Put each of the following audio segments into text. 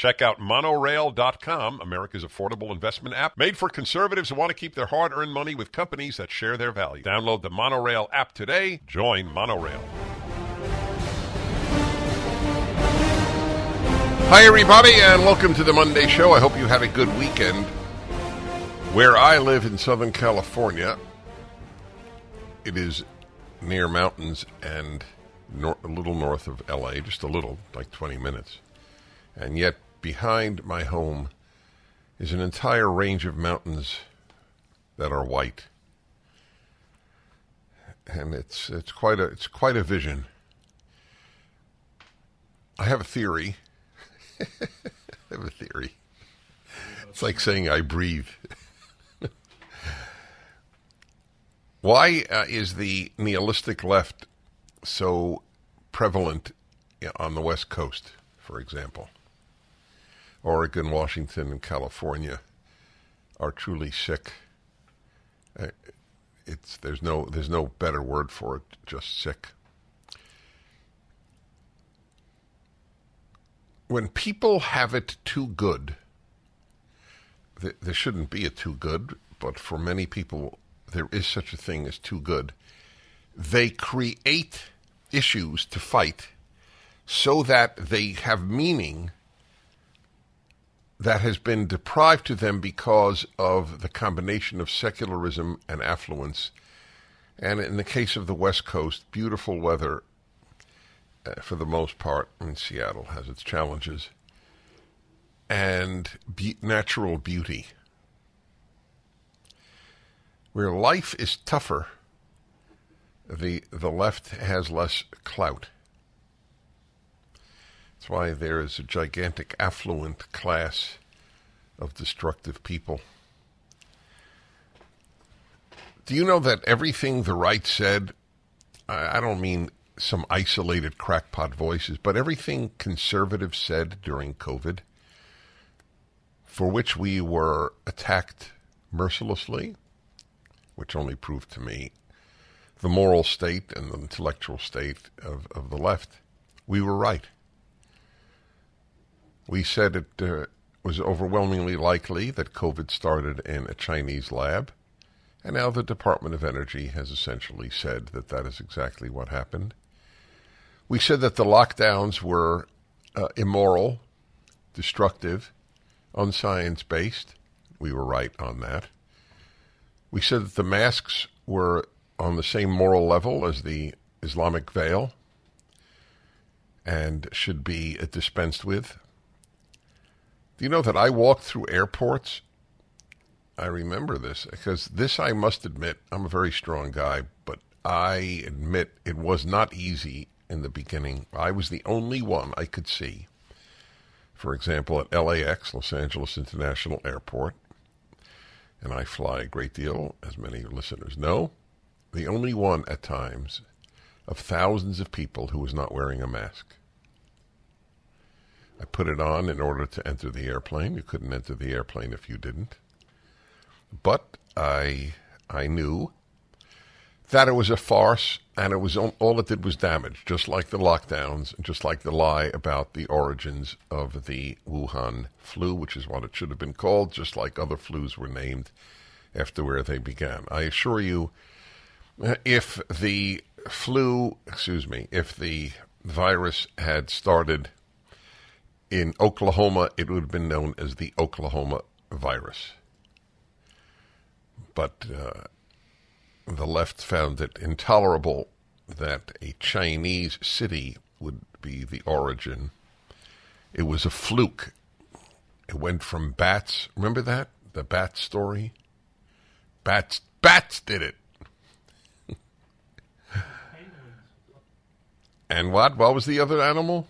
Check out monorail.com, America's affordable investment app made for conservatives who want to keep their hard earned money with companies that share their values. Download the Monorail app today. Join Monorail. Hi, everybody, and welcome to the Monday Show. I hope you had a good weekend. Where I live in Southern California, it is near mountains and nor- a little north of LA, just a little, like 20 minutes. And yet, behind my home is an entire range of mountains that are white. And it's it's quite a it's quite a vision. I have a theory. I have a theory. It's like saying I breathe. Why uh, is the nihilistic left so prevalent on the West Coast, for example? Oregon, Washington, and California are truly sick. Uh, it's there's no there's no better word for it, just sick. When people have it too good, th- there shouldn't be a too good, but for many people there is such a thing as too good. They create issues to fight so that they have meaning that has been deprived to them because of the combination of secularism and affluence. And in the case of the West Coast, beautiful weather uh, for the most part. in Seattle has its challenges. And be- natural beauty. Where life is tougher, the, the left has less clout. That's why there is a gigantic affluent class of destructive people. Do you know that everything the right said, I, don't mean some isolated crackpot voices, but everything conservatives said during COVID, for which we were attacked mercilessly, which only proved to me the moral state and the intellectual state of, of the left, we were right. We said it uh, was overwhelmingly likely that COVID started in a Chinese lab, and now the Department of Energy has essentially said that that is exactly what happened. We said that the lockdowns were uh, immoral, destructive, unscience based. We were right on that. We said that the masks were on the same moral level as the Islamic veil and should be dispensed with. Do you know that I walked through airports? I remember this because this, I must admit, I'm a very strong guy, but I admit it was not easy in the beginning. I was the only one I could see. For example, at LAX, Los Angeles International Airport, and I fly a great deal, as many listeners know, the only one at times of thousands of people who was not wearing a mask. I put it on in order to enter the airplane. You couldn't enter the airplane if you didn't. But I I knew that it was a farce and it was all it did was damage, just like the lockdowns, just like the lie about the origins of the Wuhan flu, which is what it should have been called, just like other flus were named after where they began. I assure you, if the flu, excuse me, if the virus had started in Oklahoma, it would have been known as the Oklahoma virus. But uh, the left found it intolerable that a Chinese city would be the origin. It was a fluke. It went from bats. Remember that? The bat story? Bats bats did it. and what? What was the other animal?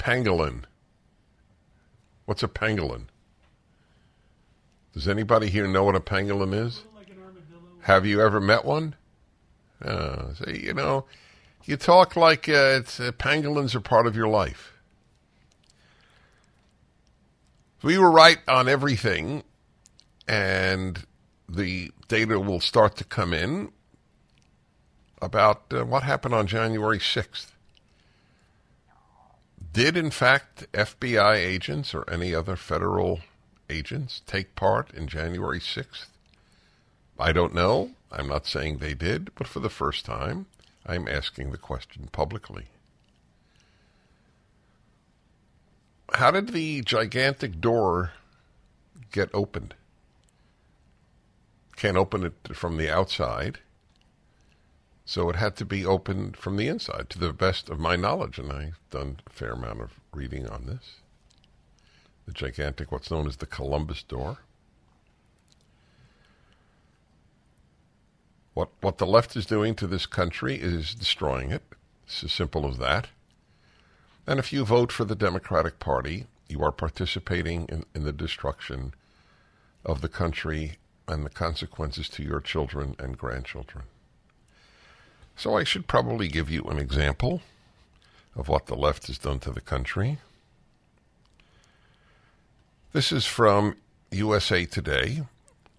Pangolin. What's a pangolin? Does anybody here know what a pangolin is? Have you ever met one? Uh, you know, you talk like uh, uh, pangolins are part of your life. We were right on everything, and the data will start to come in about uh, what happened on January 6th. Did, in fact, FBI agents or any other federal agents take part in January 6th? I don't know. I'm not saying they did, but for the first time, I'm asking the question publicly. How did the gigantic door get opened? Can't open it from the outside. So it had to be opened from the inside, to the best of my knowledge, and I've done a fair amount of reading on this. The gigantic, what's known as the Columbus door. What what the left is doing to this country is destroying it. It's as simple as that. And if you vote for the Democratic Party, you are participating in, in the destruction of the country and the consequences to your children and grandchildren. So I should probably give you an example of what the left has done to the country. This is from USA Today.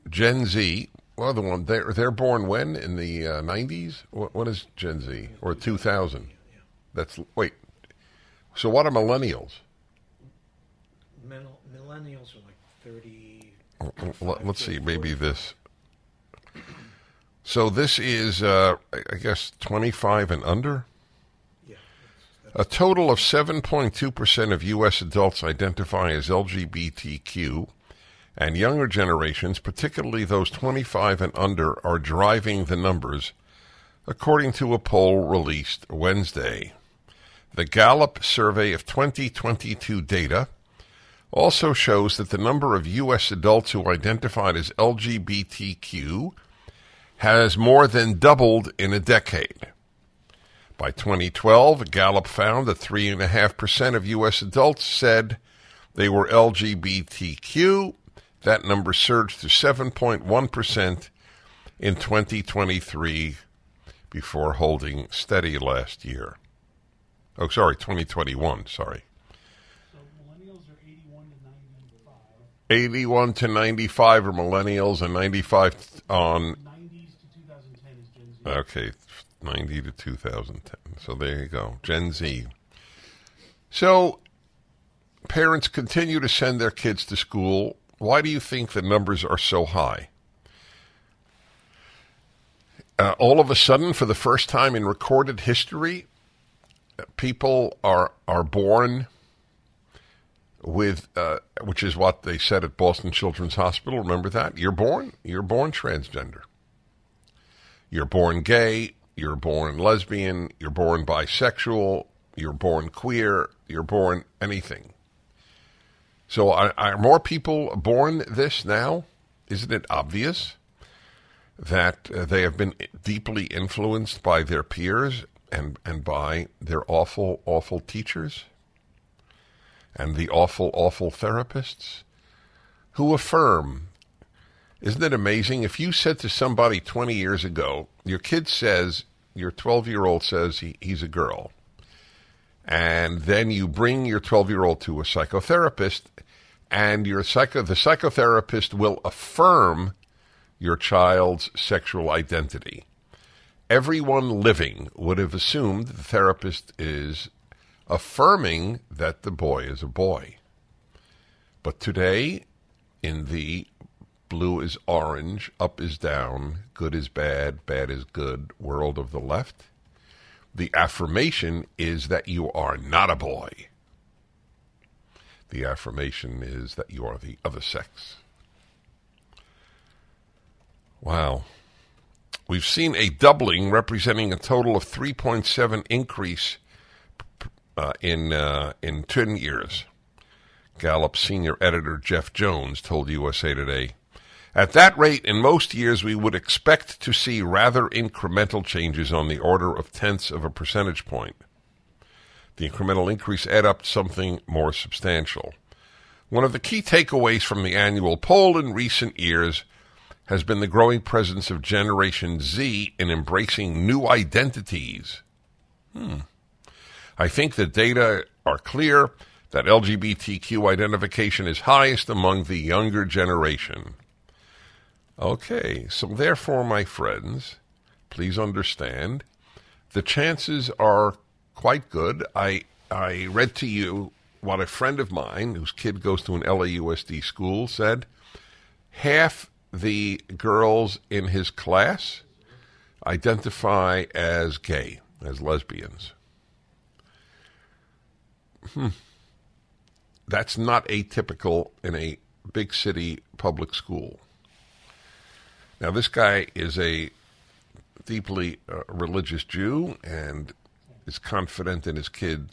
Gen Z, well, the one they're they're born when in the uh, 90s. What, what is Gen Z or 2000? That's wait. So what are millennials? Millennials are like 30. Let's see, maybe this. So this is, uh, I guess, 25 and under? Yeah. A total of 7.2% of U.S. adults identify as LGBTQ, and younger generations, particularly those 25 and under, are driving the numbers, according to a poll released Wednesday. The Gallup survey of 2022 data also shows that the number of U.S. adults who identified as LGBTQ has more than doubled in a decade. By 2012, Gallup found that 3.5% of U.S. adults said they were LGBTQ. That number surged to 7.1% in 2023 before holding steady last year. Oh, sorry, 2021, sorry. So millennials are 81 to 95. 81 to 95 are millennials and 95 on 90s to 2010 is Gen Z. Okay, 90 to 2010. So there you go. Gen Z. So parents continue to send their kids to school. Why do you think the numbers are so high? Uh, all of a sudden, for the first time in recorded history, people are are born with, uh, which is what they said at Boston Children's Hospital. Remember that? You're born, you're born transgender. You're born gay, you're born lesbian, you're born bisexual, you're born queer, you're born anything. So are, are more people born this now? Isn't it obvious that uh, they have been deeply influenced by their peers and, and by their awful, awful teachers and the awful, awful therapists who affirm isn't it amazing? If you said to somebody 20 years ago, your kid says, your 12 year old says he, he's a girl, and then you bring your 12 year old to a psychotherapist, and your psycho, the psychotherapist will affirm your child's sexual identity. Everyone living would have assumed the therapist is affirming that the boy is a boy. But today, in the blue is orange, up is down, good is bad, bad is good world of the left, the affirmation is that you are not a boy. The affirmation is that you are the other sex. Wow. We've seen a doubling representing a total of 3.7 increase uh, in uh, in 10 years. Gallup senior editor Jeff Jones told USA Today. At that rate, in most years, we would expect to see rather incremental changes on the order of tenths of a percentage point. The incremental increase add up to something more substantial. One of the key takeaways from the annual poll in recent years has been the growing presence of Generation Z in embracing new identities. Hmm. I think the data are clear that LGBTQ identification is highest among the younger generation. Okay, so therefore, my friends, please understand the chances are quite good. I I read to you what a friend of mine, whose kid goes to an LAUSD school, said. Half the girls in his class identify as gay, as lesbians. Hmm. That's not atypical in a big city public school. Now, this guy is a deeply uh, religious Jew and is confident in his kid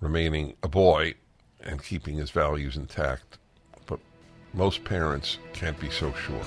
remaining a boy and keeping his values intact. But most parents can't be so sure.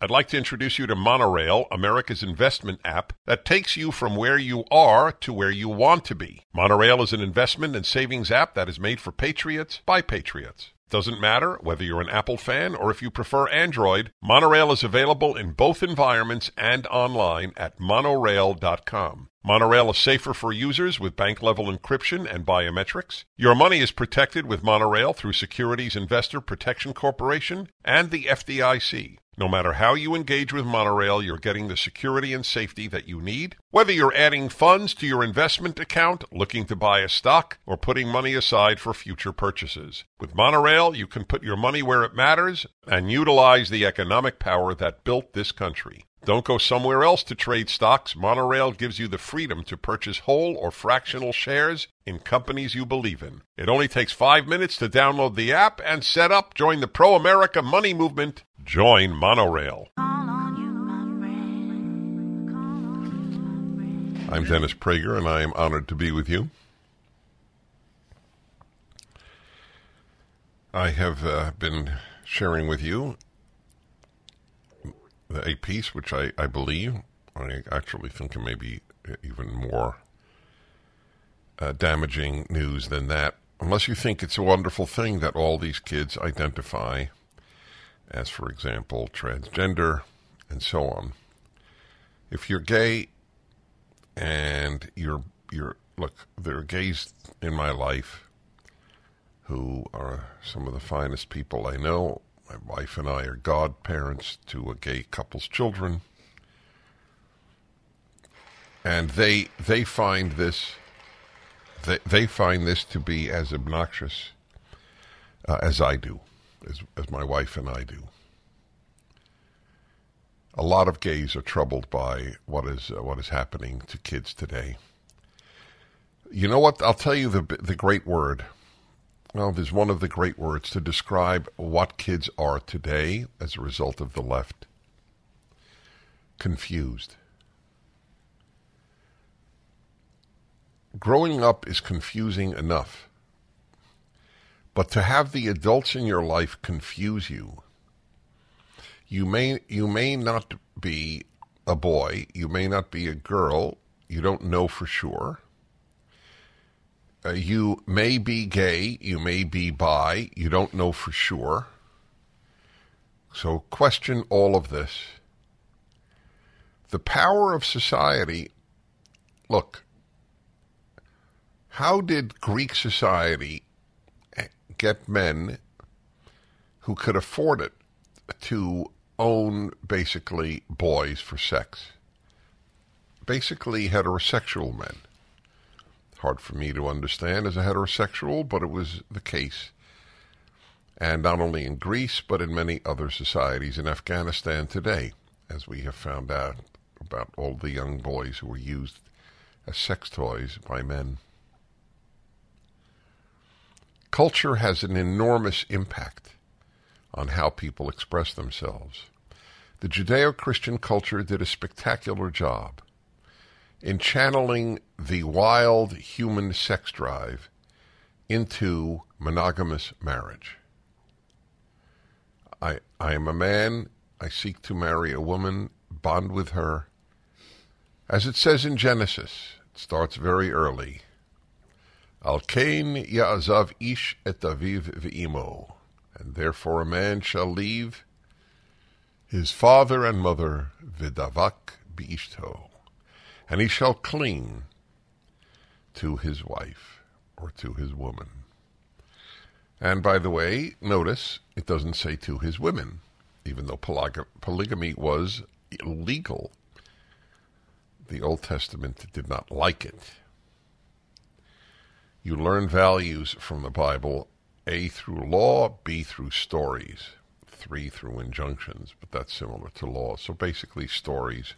I'd like to introduce you to Monorail, America's investment app that takes you from where you are to where you want to be. Monorail is an investment and savings app that is made for patriots by patriots. Doesn't matter whether you're an Apple fan or if you prefer Android, Monorail is available in both environments and online at monorail.com. Monorail is safer for users with bank level encryption and biometrics. Your money is protected with Monorail through Securities Investor Protection Corporation and the FDIC. No matter how you engage with Monorail, you're getting the security and safety that you need. Whether you're adding funds to your investment account, looking to buy a stock, or putting money aside for future purchases. With Monorail, you can put your money where it matters and utilize the economic power that built this country. Don't go somewhere else to trade stocks. Monorail gives you the freedom to purchase whole or fractional shares in companies you believe in. It only takes five minutes to download the app and set up. Join the pro America money movement. Join Monorail. I'm Dennis Prager, and I am honored to be with you. I have uh, been sharing with you a piece which I, I believe, I actually think it may be even more uh, damaging news than that, unless you think it's a wonderful thing that all these kids identify as, for example, transgender and so on. If you're gay and you're, you're, look, there are gays in my life who are some of the finest people I know. My wife and I are godparents to a gay couple's children. And they they find this they, they find this to be as obnoxious uh, as I do, as, as my wife and I do. A lot of gays are troubled by what is uh, what is happening to kids today. You know what? I'll tell you the the great word. Well, there's one of the great words to describe what kids are today as a result of the left. Confused. Growing up is confusing enough. But to have the adults in your life confuse you, you may you may not be a boy, you may not be a girl, you don't know for sure uh, you may be gay, you may be bi, you don't know for sure. So question all of this. The power of society. Look, how did Greek society get men who could afford it to own basically boys for sex? Basically heterosexual men hard for me to understand as a heterosexual, but it was the case. And not only in Greece, but in many other societies in Afghanistan today, as we have found out about all the young boys who were used as sex toys by men. Culture has an enormous impact on how people express themselves. The Judeo Christian culture did a spectacular job in channeling the wild human sex drive into monogamous marriage. I, I am a man. I seek to marry a woman, bond with her. As it says in Genesis, it starts very early. Al kain ya'azav ish et aviv v'imo, and therefore a man shall leave his father and mother v'davak b'ishto, and he shall cling to his wife or to his woman. And by the way, notice it doesn't say to his women, even though polyg- polygamy was illegal. The Old Testament did not like it. You learn values from the Bible, A through law, B through stories, three through injunctions, but that's similar to law. So basically, stories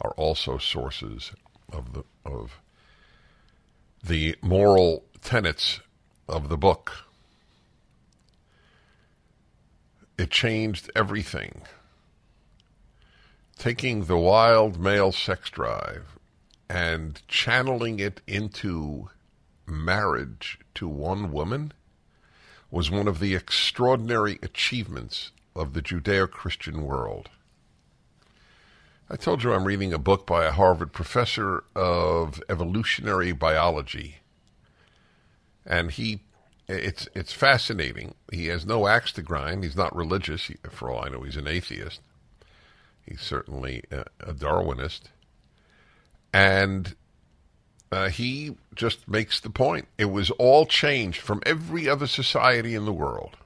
are also sources of the of the moral tenets of the book. It changed everything. Taking the wild male sex drive and channeling it into marriage to one woman was one of the extraordinary achievements of the Judeo Christian world. I told you I'm reading a book by a Harvard professor of evolutionary biology. And he it's it's fascinating. He has no axe to grind. He's not religious. He, for all I know, he's an atheist. He's certainly a, a Darwinist. And uh, he just makes the point. It was all changed from every other society in the world.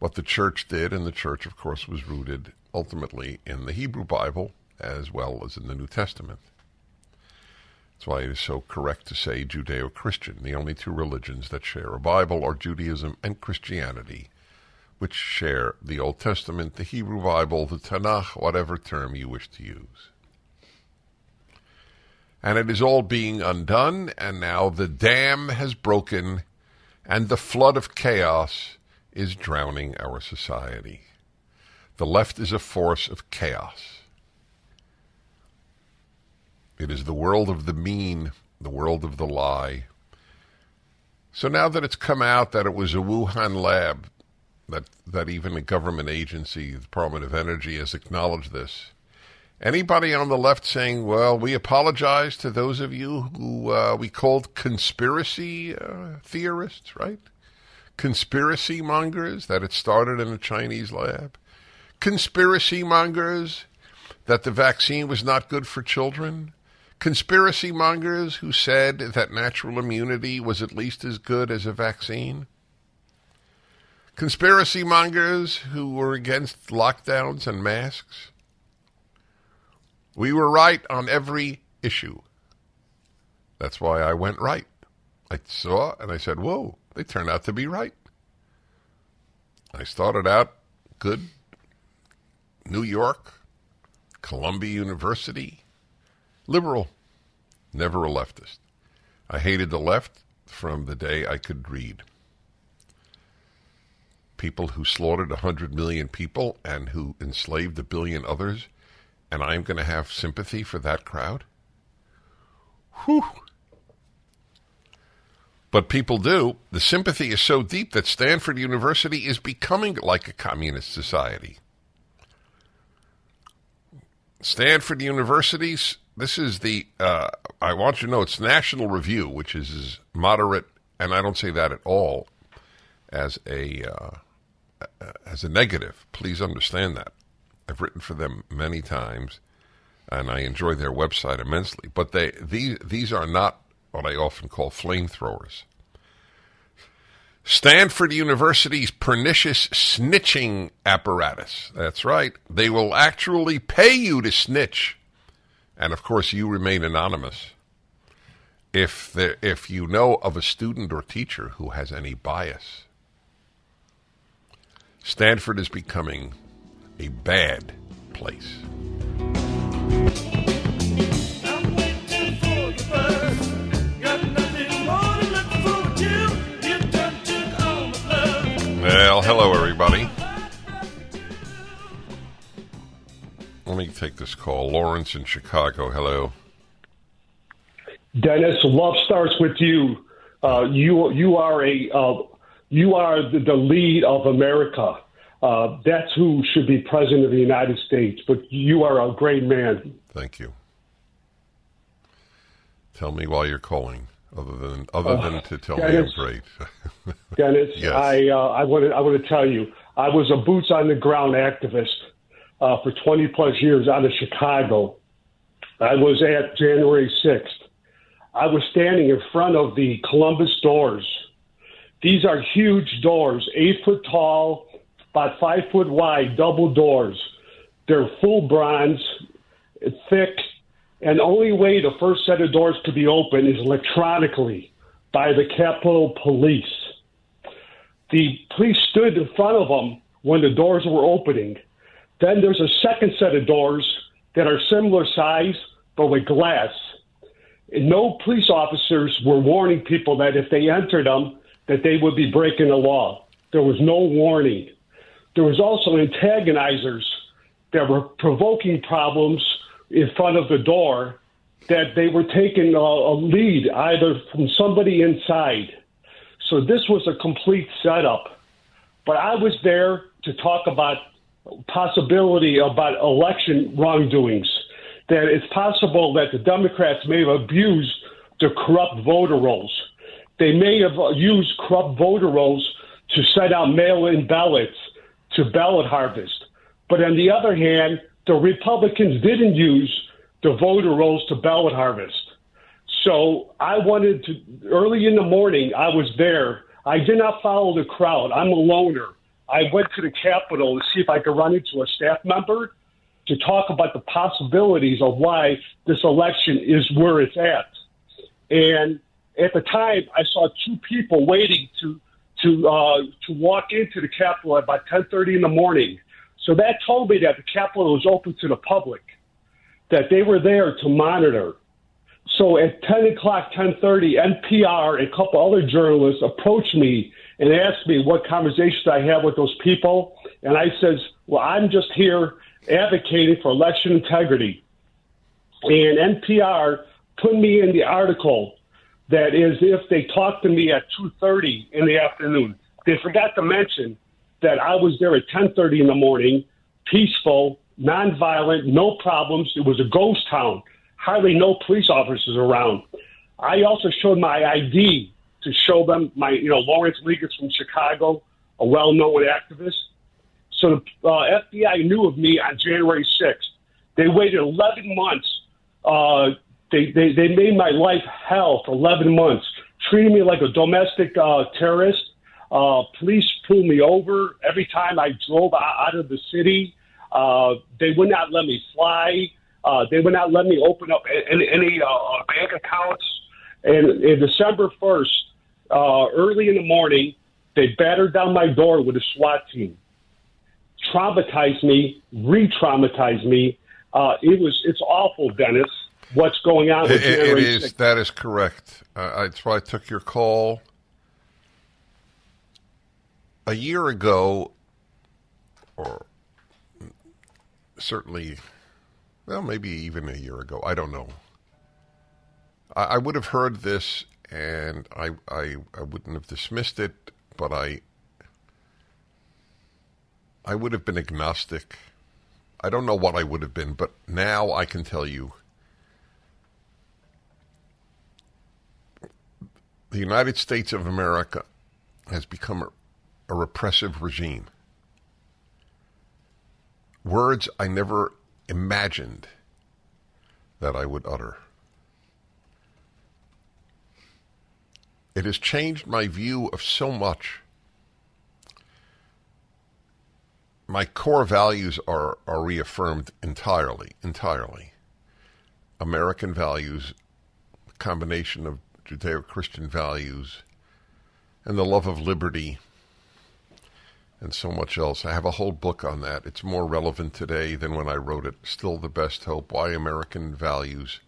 What the church did, and the church, of course, was rooted ultimately in the Hebrew Bible as well as in the New Testament. That's why it is so correct to say Judeo Christian. The only two religions that share a Bible are Judaism and Christianity, which share the Old Testament, the Hebrew Bible, the Tanakh, whatever term you wish to use. And it is all being undone, and now the dam has broken, and the flood of chaos is drowning our society. The left is a force of chaos. It is the world of the mean, the world of the lie. So now that it's come out that it was a Wuhan lab, that, that even a government agency, the Department of Energy, has acknowledged this, Anybody on the left saying, well, we apologize to those of you who uh, we called conspiracy uh, theorists, right? Conspiracy mongers, that it started in a Chinese lab. Conspiracy mongers, that the vaccine was not good for children. Conspiracy mongers who said that natural immunity was at least as good as a vaccine. Conspiracy mongers who were against lockdowns and masks we were right on every issue. That's why I went right. I saw and I said, whoa, they turned out to be right. I started out good. New York, Columbia University, liberal, never a leftist. I hated the left from the day I could read. People who slaughtered 100 million people and who enslaved a billion others and I'm going to have sympathy for that crowd? Whew. But people do. The sympathy is so deep that Stanford University is becoming like a communist society. Stanford University's, this is the, uh, I want you to know it's National Review, which is moderate, and I don't say that at all as a, uh, as a negative. Please understand that. I've written for them many times, and I enjoy their website immensely. But they these these are not what I often call flamethrowers. Stanford University's pernicious snitching apparatus. That's right. They will actually pay you to snitch. And of course, you remain anonymous. If, there, if you know of a student or teacher who has any bias, Stanford is becoming a bad place. Well, hello, everybody. Let me take this call. Lawrence in Chicago. Hello. Dennis, love starts with you. Uh, you you are a uh, you are the, the lead of America. Uh, that's who should be president of the United States. But you are a great man. Thank you. Tell me while you're calling. Other than other than to tell me I'm great. Dennis, Yes. I uh, I want to I want to tell you, I was a boots on the ground activist uh, for 20 plus years out of Chicago. I was at January 6th. I was standing in front of the Columbus doors. These are huge doors, eight foot tall, about five foot wide, double doors. They're full bronze, thick, and the only way the first set of doors could be opened is electronically by the Capitol Police. The police stood in front of them when the doors were opening. Then there's a second set of doors that are similar size but with glass. And no police officers were warning people that if they entered them, that they would be breaking the law. There was no warning. There was also antagonizers that were provoking problems in front of the door that they were taking a, a lead either from somebody inside. So this was a complete setup. But I was there to talk about possibility about election wrongdoings. That it's possible that the Democrats may have abused the corrupt voter rolls. They may have used corrupt voter rolls to send out mail-in ballots to ballot harvest. But on the other hand, the Republicans didn't use the voter rolls to ballot harvest. So I wanted to, early in the morning, I was there. I did not follow the crowd. I'm a loner. I went to the Capitol to see if I could run into a staff member to talk about the possibilities of why this election is where it's at. And at the time, I saw two people waiting to to uh, to walk into the Capitol at about 10:30 in the morning. So that told me that the Capitol was open to the public, that they were there to monitor. So at 10 o'clock, 10:30, NPR and a couple other journalists approached me and asked me what conversations I had with those people, and I says, "Well, I'm just here advocating for election integrity." And NPR put me in the article that is if they talked to me at 2:30 in the afternoon. They forgot to mention that I was there at 10:30 in the morning, peaceful, nonviolent, no problems. It was a ghost town, hardly no police officers around. I also showed my ID to show them my, you know, Lawrence Liggett from Chicago, a well-known activist. So the uh, FBI knew of me on January 6th. They waited 11 months. Uh, they, they, they made my life hell for 11 months, treating me like a domestic uh, terrorist. Uh, police pulled me over every time I drove out of the city. Uh, they would not let me fly. Uh, they would not let me open up any, any uh, bank accounts. And in December 1st, uh, early in the morning, they battered down my door with a SWAT team traumatized me, re-traumatized me. Uh, it was it's awful, Dennis. What's going on with It- it- is 6th. that is correct. Uh, that's why I took your call a year ago, or certainly, well, maybe even a year ago. I don't know. I, I would have heard this, and I, I I wouldn't have dismissed it, but I I would have been agnostic. I don't know what I would have been, but now I can tell you. the United States of America has become a, repressive regime. Words I never imagined that I would utter. It has changed my view of so much. My core values are, are reaffirmed entirely, entirely. American values, combination of Judeo Christian values and the love of liberty and so much else. I have a whole book on that. It's more relevant today than when I wrote it. Still the best hope why American values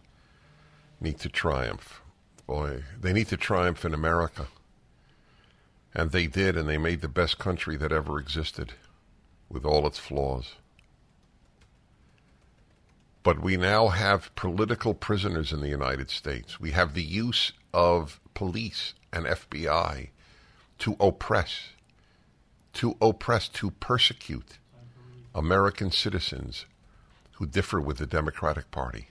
need to triumph. Boy, they need to triumph in America. And they did, and they made the best country that ever existed with all its flaws. But we now have political prisoners in the United States. We have the use of police and FBI to oppress, to oppress, to persecute American citizens who differ with the Democratic Party.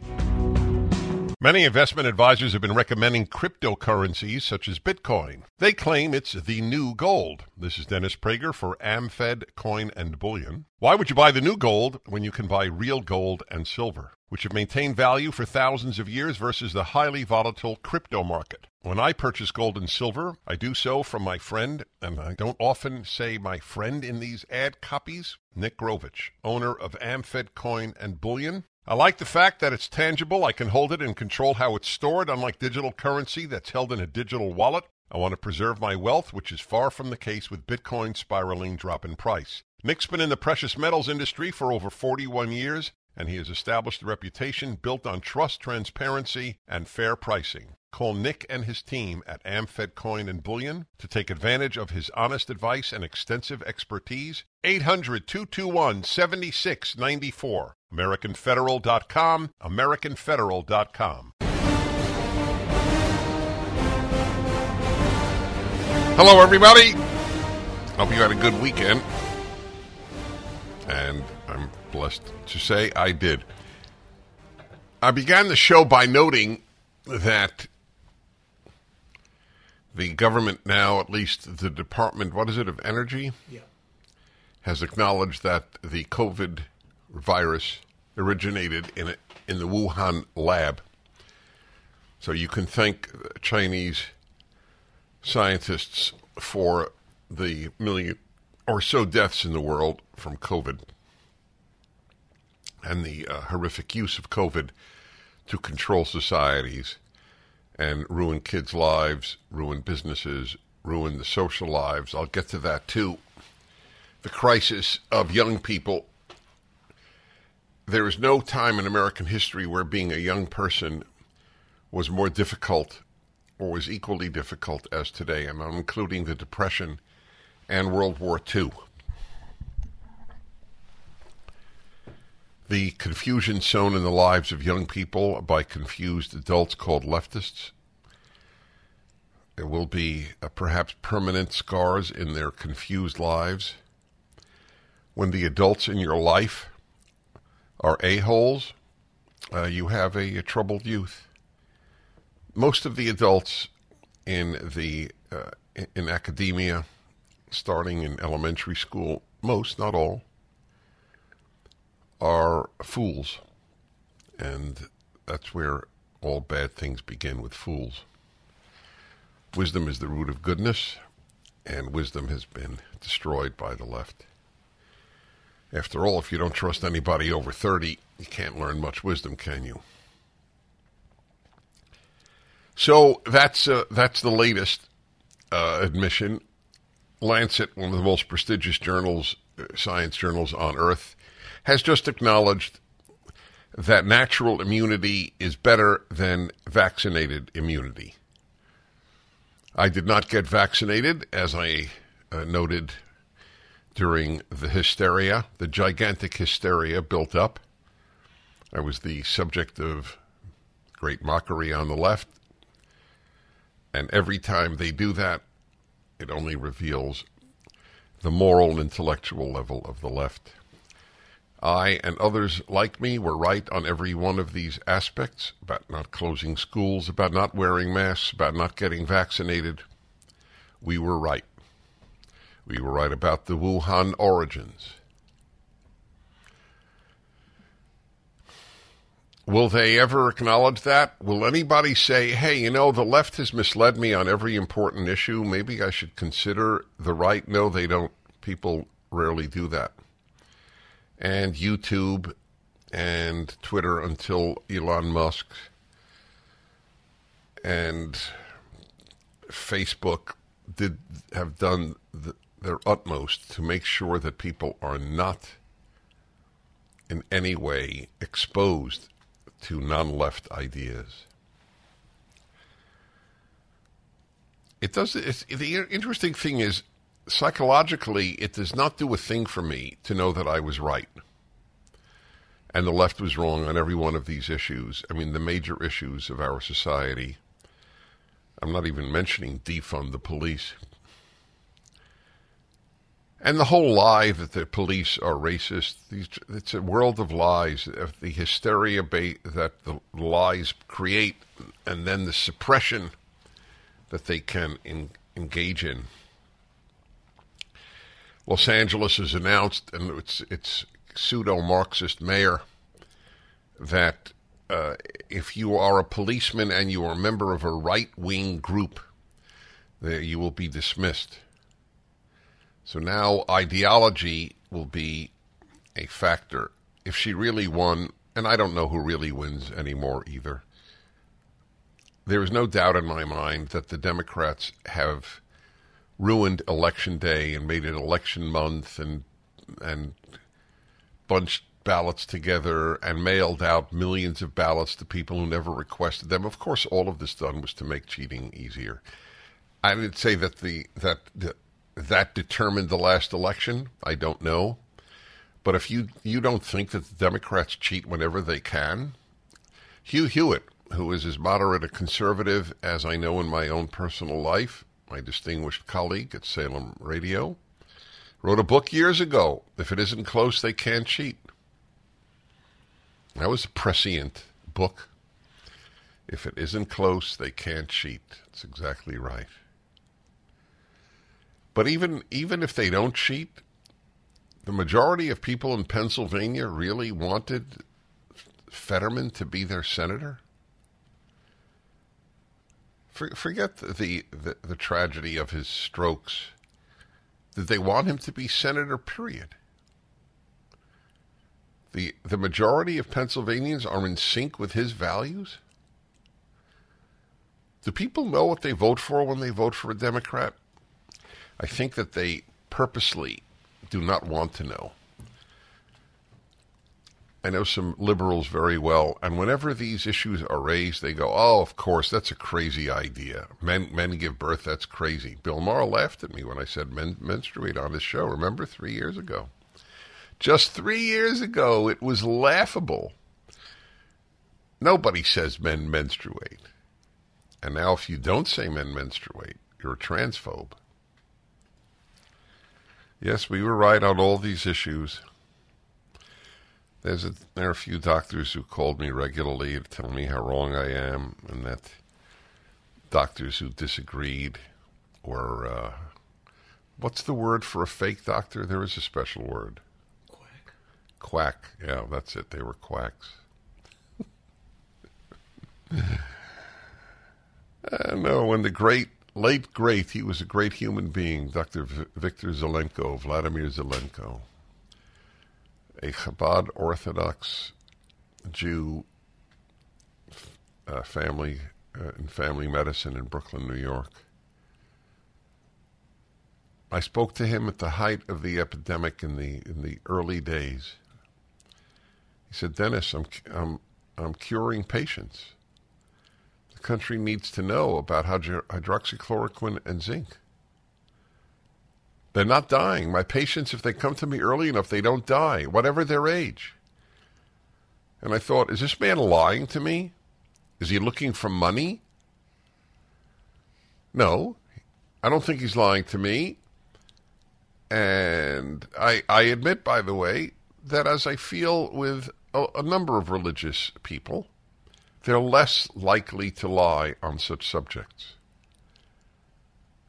Many investment advisors have been recommending cryptocurrencies such as Bitcoin. They claim it's the new gold. This is Dennis Prager for AmFed Coin and Bullion. Why would you buy the new gold when you can buy real gold and silver, which have maintained value for thousands of years versus the highly volatile crypto market? When I purchase gold and silver, I do so from my friend, and I don't often say my friend in these ad copies, Nick Grovich, owner of AmFed Coin and Bullion. I like the fact that it's tangible. I can hold it and control how it's stored, unlike digital currency that's held in a digital wallet. I want to preserve my wealth, which is far from the case with Bitcoin spiraling drop in price. Nick's been in the precious metals industry for over 41 years, and he has established a reputation built on trust, transparency, and fair pricing. Call Nick and his team at AmFed Coin and Bullion to take advantage of his honest advice and extensive expertise. 800 221 7694. AmericanFederal.com. AmericanFederal.com. Hello, everybody. Hope you had a good weekend. And blessed to say I did. I began the show by noting that the government now, at least the Department, what is it, of Energy, Yeah. has acknowledged that the COVID virus originated in a, in the Wuhan lab. So you can thank Chinese scientists for the million or so deaths in the world from COVID and the uh, horrific use of COVID to control societies and ruin kids' lives, ruin businesses, ruin the social lives. I'll get to that too. The crisis of young people. There is no time in American history where being a young person was more difficult or was equally difficult as today, and I'm including the Depression and World War II. The confusion sown in the lives of young people by confused adults called leftists. There will be uh, perhaps permanent scars in their confused lives. When the adults in your life are a-holes, uh, you have a, a troubled youth. Most of the adults in the uh, in- in academia, starting in elementary school, most, not all, are fools. And that's where all bad things begin with fools. Wisdom is the root of goodness, and wisdom has been destroyed by the left. After all, if you don't trust anybody over 30, you can't learn much wisdom, can you? So that's uh, that's the latest uh, admission. Lancet, one of the most prestigious journals, uh, science journals on Earth, has just acknowledged that natural immunity is better than vaccinated immunity. I did not get vaccinated, as I uh, noted during the hysteria, the gigantic hysteria built up. I was the subject of great mockery on the left. And every time they do that, it only reveals the moral and intellectual level of the left. I and others like me were right on every one of these aspects about not closing schools, about not wearing masks, about not getting vaccinated. We were right. We were right about the Wuhan origins. Will they ever acknowledge that? Will anybody say, hey, you know, the left has misled me on every important issue. Maybe I should consider the right? No, they don't. People rarely do that. And YouTube and Twitter until Elon Musk and Facebook did have done the, their utmost to make sure that people are not in any way exposed to non-left ideas. It does. The interesting thing is, psychologically, it does not do a thing for me to know that I was right and the left was wrong on every one of these issues. I mean, the major issues of our society. I'm not even mentioning defund the police. And the whole lie that the police are racist, it's a world of lies. The hysteria that the lies create, and then the suppression that they can engage in. Los Angeles has announced, and it's, it's pseudo Marxist mayor, that uh, if you are a policeman and you are a member of a right wing group, that you will be dismissed. So now ideology will be a factor. If she really won, and I don't know who really wins anymore either, there is no doubt in my mind that the Democrats have ruined election day and made it election month and and bunched ballots together and mailed out millions of ballots to people who never requested them. Of course, all of this done was to make cheating easier. I didn't say that the that the, that determined the last election. I don't know. But if you, you don't think that the Democrats cheat whenever they can, Hugh Hewitt, who is as moderate a conservative as I know in my own personal life, my distinguished colleague at Salem Radio, wrote a book years ago. If it isn't close, they can't cheat. That was a prescient book. If it isn't close, they can't cheat. That's exactly right. But even even if they don't cheat, the majority of people in Pennsylvania really wanted Fetterman to be their senator. For, forget the, the the tragedy of his strokes. Did they want him to be senator? Period. The the majority of Pennsylvanians are in sync with his values. Do people know what they vote for when they vote for a Democrat? I think that they purposely do not want to know. I know some liberals very well, and whenever these issues are raised, they go, "Oh, of course, that's a crazy idea. Men men give birth, that's crazy." Bill Maher laughed at me when I said men menstruate on his show. Remember three years ago? Just three years ago, it was laughable. Nobody says men menstruate, and now if you don't say men menstruate, you're a transphobe. Yes, we were right on all these issues. There's a, there are a few doctors who called me regularly to tell me how wrong I am, and that doctors who disagreed were uh, what's the word for a fake doctor? There is a special word. Quack. Quack. Yeah, that's it. They were quacks. uh, no, when the great late great, he was a great human being, Dr. V- Victor Zelenko, Vladimir Zelenko, a Chabad Orthodox Jew uh, family uh, in family medicine in Brooklyn, New York. I spoke to him at the height of the epidemic in the in the early days. He said, "Dennis, I'm I'm I'm curing patients." The country needs to know about hydroxychloroquine and zinc. They're not dying. My patients, if they come to me early enough, they don't die, whatever their age. And I thought, is this man lying to me? Is he looking for money? No, I don't think he's lying to me. And I, I admit, by the way, that as I feel with a, a number of religious people, they're less likely to lie on such subjects.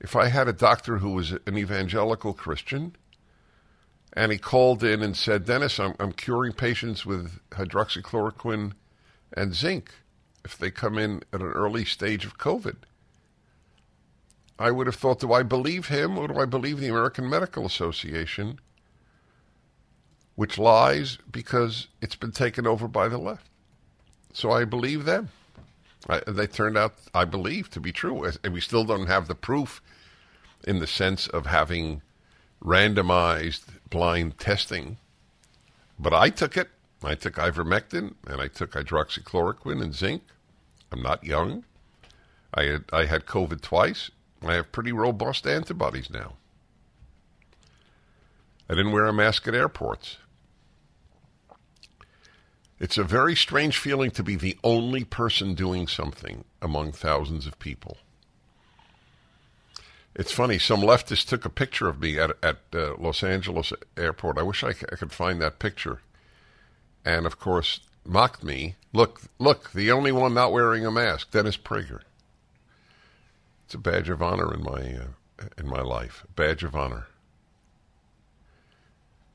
If I had a doctor who was an evangelical Christian and he called in and said, Dennis, I'm, I'm curing patients with hydroxychloroquine and zinc if they come in at an early stage of COVID. I would have thought, do I believe him or do I believe the American Medical Association, which lies because it's been taken over by the left? So I believe them. I, they turned out, I believe, to be true. And we still don't have the proof in the sense of having randomized blind testing. But I took it. I took ivermectin and I took hydroxychloroquine and zinc. I'm not young. I had, I had COVID twice. I have pretty robust antibodies now. I didn't wear a mask at airports. It's a very strange feeling to be the only person doing something among thousands of people. It's funny. Some leftist took a picture of me at at uh, Los Angeles airport. I wish I, c- I could find that picture, and of course mocked me. Look, look, the only one not wearing a mask, Dennis Prager. It's a badge of honor in my uh, in my life. Badge of honor.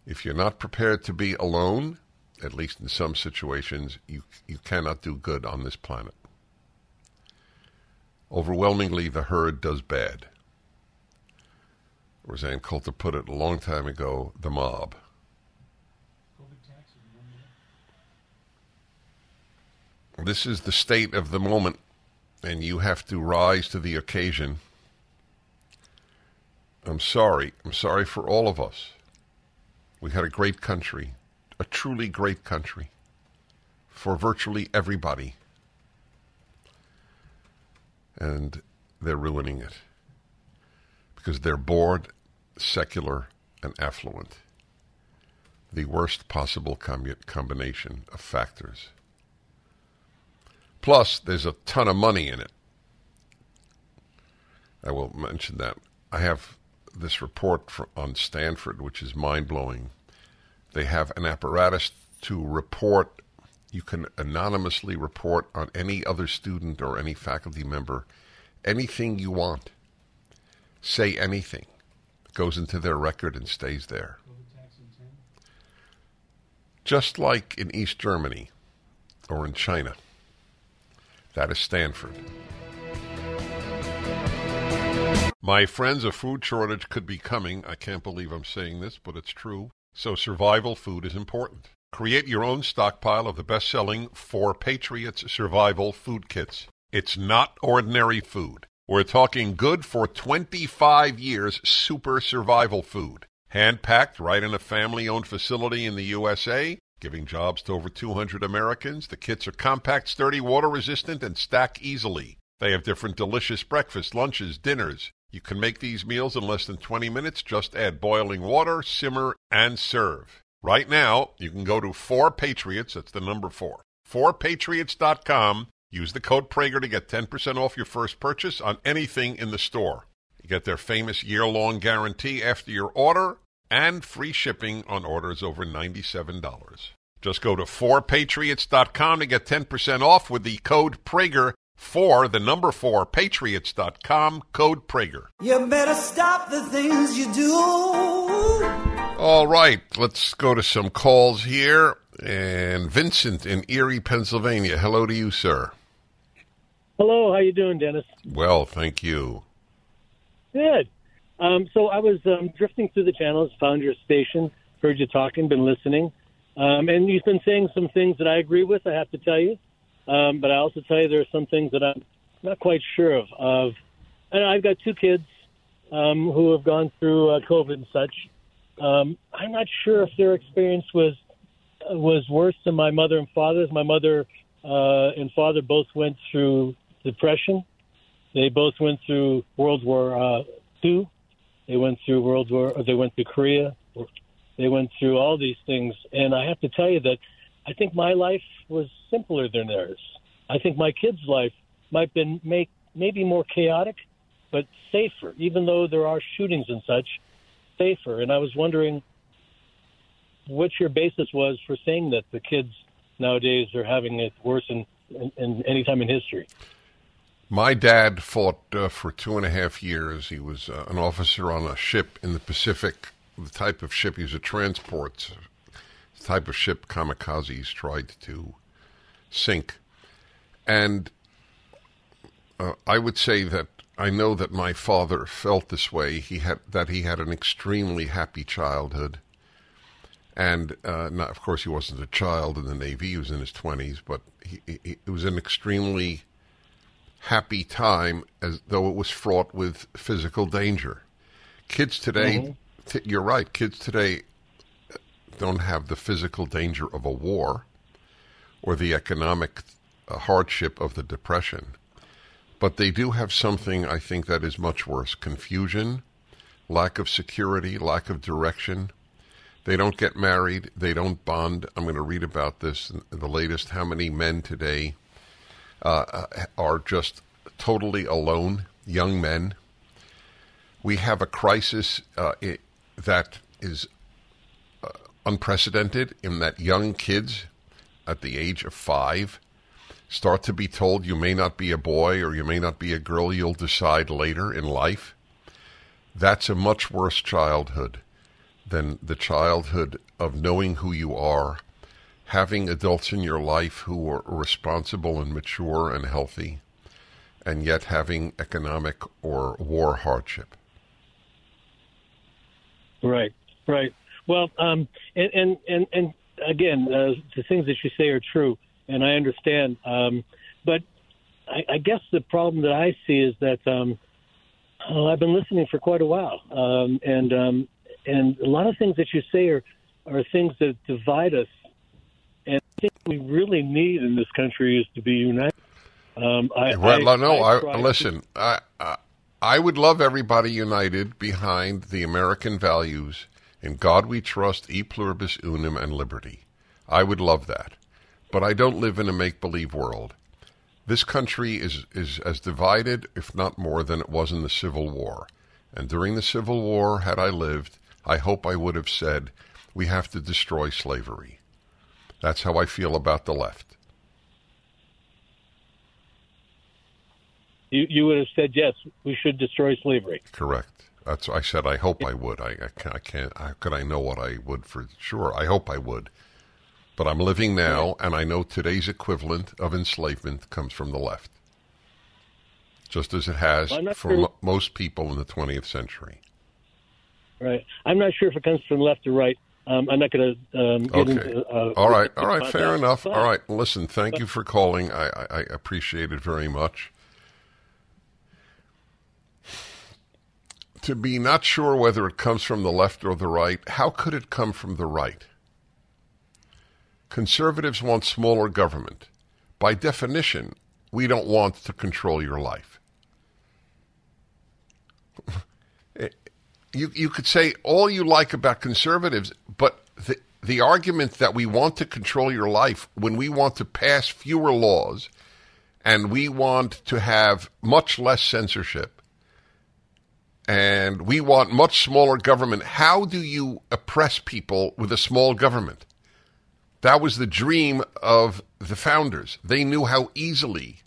If you're not prepared to be alone, at least in some situations, you you cannot do good on this planet. Overwhelmingly, the herd does bad. Roseanne Coulter put it a long time ago, the mob. This is the state of the moment, and you have to rise to the occasion. I'm sorry. I'm sorry for all of us. We had a great country, a truly great country, for virtually everybody. And they're ruining it because they're bored, secular, and affluent. The worst possible combi- combination of factors. Plus, there's a ton of money in it. I will mention that. I have this report fr on Stanford, which is mind blowing. They have an apparatus to report, you can anonymously report on any other student or any faculty member anything you want. Say anything. Goes into their record and stays there. COVID tax in 10. Just like in East Germany or in China. That is Stanford. My friends, a food shortage could be coming. I can't believe I'm saying this, but it's true. So survival food is important. Create your own stockpile of the best-selling 4Patriots Survival Food Kits. It's not ordinary food. We're talking good for 25 years super survival food. Hand-packed right in a family-owned facility in the USA, giving jobs to over 200 Americans. The kits are compact, sturdy, water-resistant, and stack easily. They have different delicious breakfasts, lunches, dinners. You can make these meals in less than 20 minutes. Just add boiling water, simmer, and serve. Right now, you can go to 4Patriots, that's the number 4, 4patriots.com. Use the code Prager to get 10% off your first purchase on anything in the store. You get their famous year-long guarantee after your order and free shipping on orders over $97. Just go to 4patriots.com to get 10% off with the code Prager for the number 4 patriots.com code Prager. You better stop the things you do. All right, let's go to some calls here. And Vincent in Erie, Pennsylvania. Hello to you, sir. Hello, how you doing, Dennis? Well, thank you. Good. Um, so I was um, drifting through the channels, found your station, heard you talking, been listening, um, and you've been saying some things that I agree with. I have to tell you, um, but I also tell you there are some things that I'm not quite sure of. Of, and I've got two kids um, who have gone through uh, COVID and such. Um, I'm not sure if their experience was was worse than my mother and father's. My mother uh, and father both went through depression. They both went through World War uh, II. They went through World War. Or they went through Korea. They went through all these things, and I have to tell you that I think my life was simpler than theirs. I think my kids' life might been make maybe more chaotic, but safer. Even though there are shootings and such, safer. And I was wondering what your basis was for saying that the kids nowadays are having it worse than in, in any time in history. My dad fought uh, for two and a half years. He was uh, an officer on a ship in the Pacific. The type of ship he was a transport the type of ship kamikazes tried to sink, and uh, I would say that I know that my father felt this way. He had that he had an extremely happy childhood, and uh, not, of course he wasn't a child in the Navy. He was in his twenties, but he, he, it was an extremely happy time, as though it was fraught with physical danger. Kids today, t- you're right. Kids today don't have the physical danger of a war or the economic uh, hardship of the depression. But they do have something I think that is much worse confusion, lack of security, lack of direction. They don't get married, they don't bond. I'm going to read about this in the latest how many men today uh, are just totally alone, young men. We have a crisis uh, it, that is uh, unprecedented in that young kids at the age of five start to be told you may not be a boy or you may not be a girl, you'll decide later in life. That's a much worse childhood than the childhood of knowing who you are, having adults in your life who are responsible and mature and healthy, and yet having economic or war hardship. Right, right. Well, um, and, and, and, and again, uh, the things that you say are true, and I understand. Um, but I, I guess the problem that I see is that um, oh, I've been listening for quite a while, um, and um, and a lot of things that you say are are things that divide us. Think we really need in this country is to be united. Um, I, well, I, no, I, I, listen. I, I I would love everybody united behind the American values in God we trust, e pluribus unum, and liberty. I would love that, but I don't live in a make believe world. This country is is as divided, if not more, than it was in the Civil War. And during the Civil War, had I lived, I hope I would have said, we have to destroy slavery. That's how I feel about the left. You, you would have said yes. We should destroy slavery. Correct. That's I said. I hope I would. I, I can't. I can't how could I know what I would for sure? I hope I would. But I'm living now, and I know today's equivalent of enslavement comes from the left, just as it has Well, for sure- mo- most people in the 20th century. Right. I'm not sure if it comes from left or right. Um, I'm not going to um, get Okay. into. Uh, all right. All right. Fair enough. But- All right. Listen. Thank you for calling. I, I, I appreciate it very much. To be not sure whether it comes from the left or the right, how could it come from the right? Conservatives want smaller government. By definition, we don't want to control your life. You you could say all you like about conservatives, but the the argument that we want to control your life when we want to pass fewer laws and we want to have much less censorship and we want much smaller government, how do you oppress people with a small government? That was the dream of the founders. They knew how easily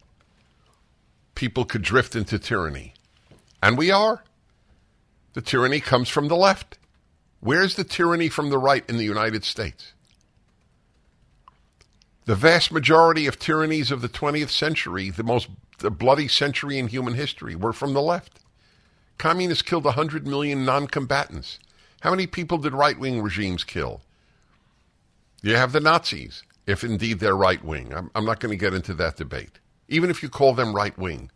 people could drift into tyranny. And we are. The tyranny comes from the left. Where's the tyranny from the right in the United States? The vast majority of tyrannies of the 20th century, the most the bloody century in human history, were from the left. Communists killed 100 million non combatants. How many people did right wing regimes kill? You have the Nazis, if indeed they're right wing. I'm, I'm not going to get into that debate. Even if you call them right wing.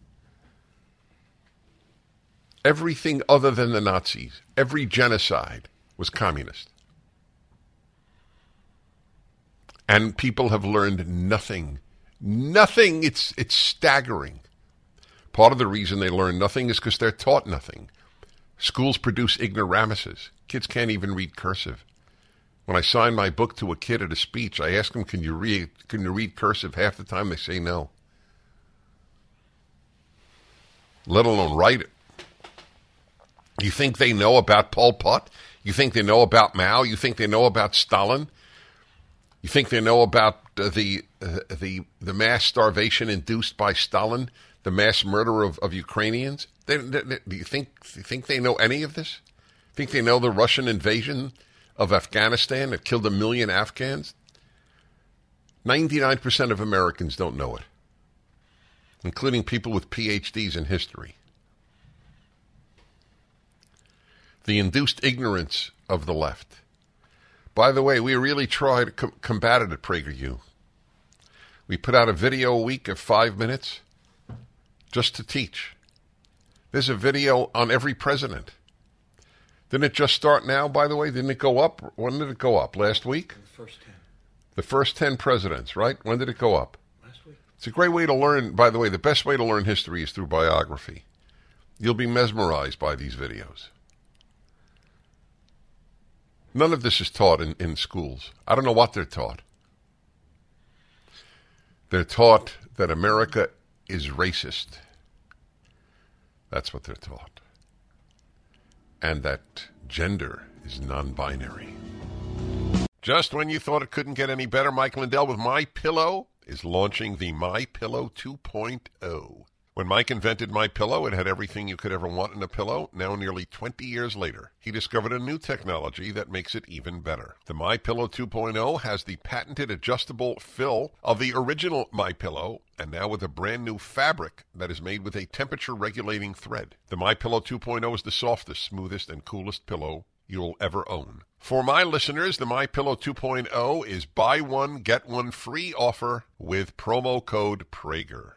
Everything other than the Nazis, every genocide was communist. And people have learned nothing. Nothing. It's, it's staggering. Part of the reason they learn nothing is because they're taught nothing. Schools produce ignoramuses. Kids can't even read cursive. When I sign my book to a kid at a speech, I ask them, "Can you read? Can you read cursive?" Half the time, they say no. Let alone write it. You think they know about Pol Pot? You think they know about Mao? You think they know about Stalin? You think they know about uh, the uh, the the mass starvation induced by Stalin, the mass murder of, of Ukrainians? They, they, they- do you think you think they know any of this? Think they know the Russian invasion of Afghanistan that killed a million Afghans? Ninety nine percent of Americans don't know it, including people with PhDs in history. The induced ignorance of the left. By the way, we really to com- combat it at PragerU. We put out a video a week of five minutes just to teach. There's a video on every president. Didn't it just start now, by the way? Didn't it go up? When did it go up? Last week? The first 10. The first 10 presidents, right? When did it go up? Last week. It's a great way to learn. By the way, the best way to learn history is through biography. You'll be mesmerized by these videos. None of this is taught in, in schools. I don't know what they're taught. They're taught that America is racist. That's what they're taught. and that gender is non binary. Just when you thought it couldn't get any better, Mike Lindell with My Pillow is launching the My Pillow 2.0. When Mike invented My Pillow, it had everything you could ever want in a pillow. Now, nearly 20 years later, he discovered a new technology that makes it even better. The My Pillow 2.0 has the patented adjustable fill of the original My Pillow, and now with a brand new fabric that is made with a temperature regulating thread. The My Pillow 2.0 is the softest, smoothest, and coolest pillow you'll ever own. For my listeners, the My Pillow 2.0 is buy one get one free offer with promo code Prager.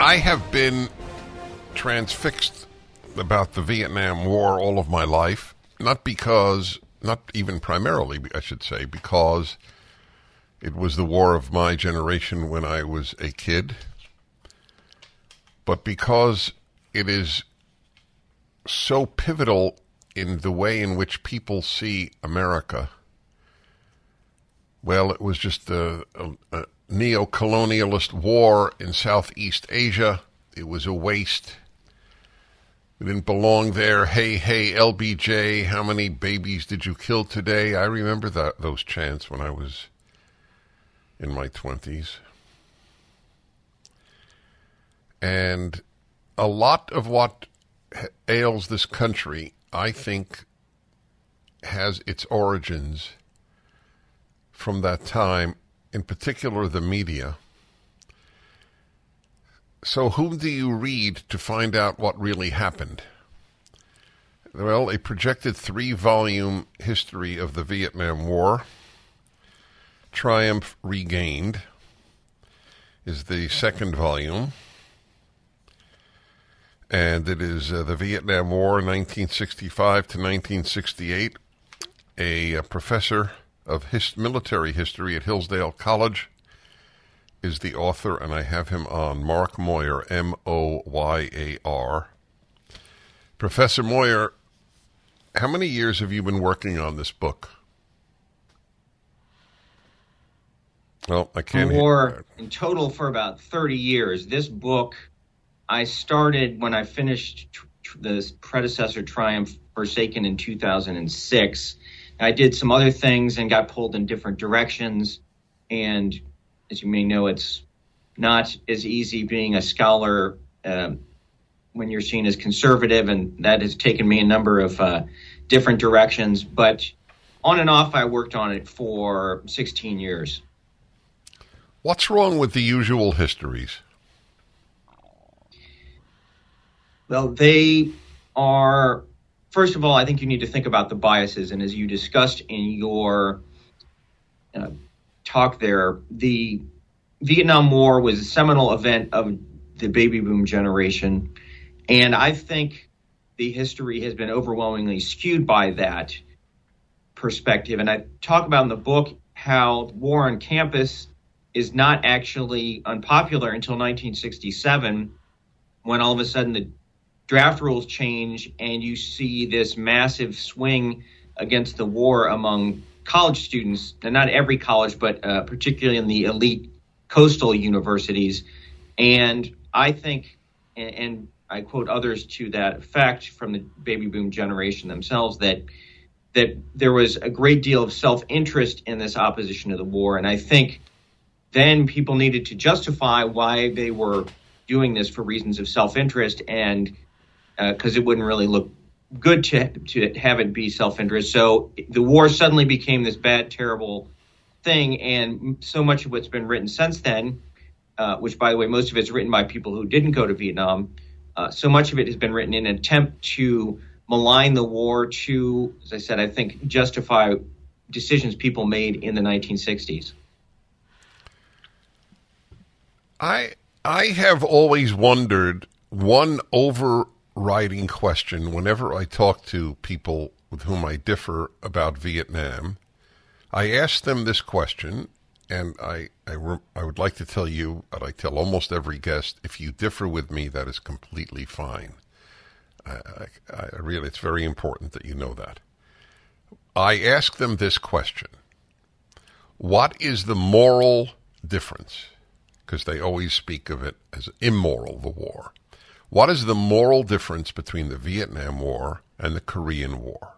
I have been transfixed about the Vietnam War all of my life, not because, not even primarily, I should say, because it was the war of my generation when I was a kid, but because it is so pivotal in the way in which people see America. Well, it was just a, a, neo colonialist war in Southeast Asia. It was a waste. We didn't belong there. Hey, hey, LBJ, how many babies did you kill today? I remember that, those chants when I was in my 20s. And a lot of what ails this country, I think, has its origins from that time in particular the media. So, whom do you read to find out what really happened? Well, a projected three volume history of the Vietnam War, Triumph Regained, is the second volume. And it is uh, the Vietnam War, 1965 to 1968. A, a professor of his military history at Hillsdale College is the author, and I have him on. Mark Moyar, M O Y A R. Professor Moyar, how many years have you been working on this book? Well, I can't. For in total for about thirty years. This book I started when I finished the predecessor Triumph Forsaken in two thousand and six I did some other things and got pulled in different directions. And as you may know, it's not as easy being a scholar uh, when you're seen as conservative, and that has taken me a number of uh, different directions. But on and off, I worked on it for 16 years. What's wrong with the usual histories? Well, they are first of all, I think you need to think about the biases. And as you discussed in your uh, talk there, the Vietnam War was a seminal event of the baby boom generation. And I think the history has been overwhelmingly skewed by that perspective. And I talk about in the book how war on campus is not actually unpopular until 1967 when all of a sudden the draft rules change and you see this massive swing against the war among college students, and not every college, but uh, particularly in the elite coastal universities. And I think, and, and I quote others to that effect from the baby boom generation themselves, that that there was a great deal of self interest in this opposition to the war, and I think then people needed to justify why they were doing this for reasons of self interest and because uh, it wouldn't really look good to to have it be self interest. So the war suddenly became this bad, terrible thing, and so much of what's been written since then, uh, which by the way, most of it's written by people who didn't go to Vietnam. Uh, so much of it has been written in an attempt to malign the war, to, as I said, I think justify decisions people made in the 1960s. I I have always wondered one over overriding question whenever I talk to people with whom I differ about Vietnam. I ask them this question, and I, I, I would like to tell you, and I tell almost every guest, if you differ with me, that is completely fine. I, I, I really, it's very important that you know that. I ask them this question What is the moral difference? Because they always speak of it as immoral, the war. What is the moral difference between the Vietnam War and the Korean War?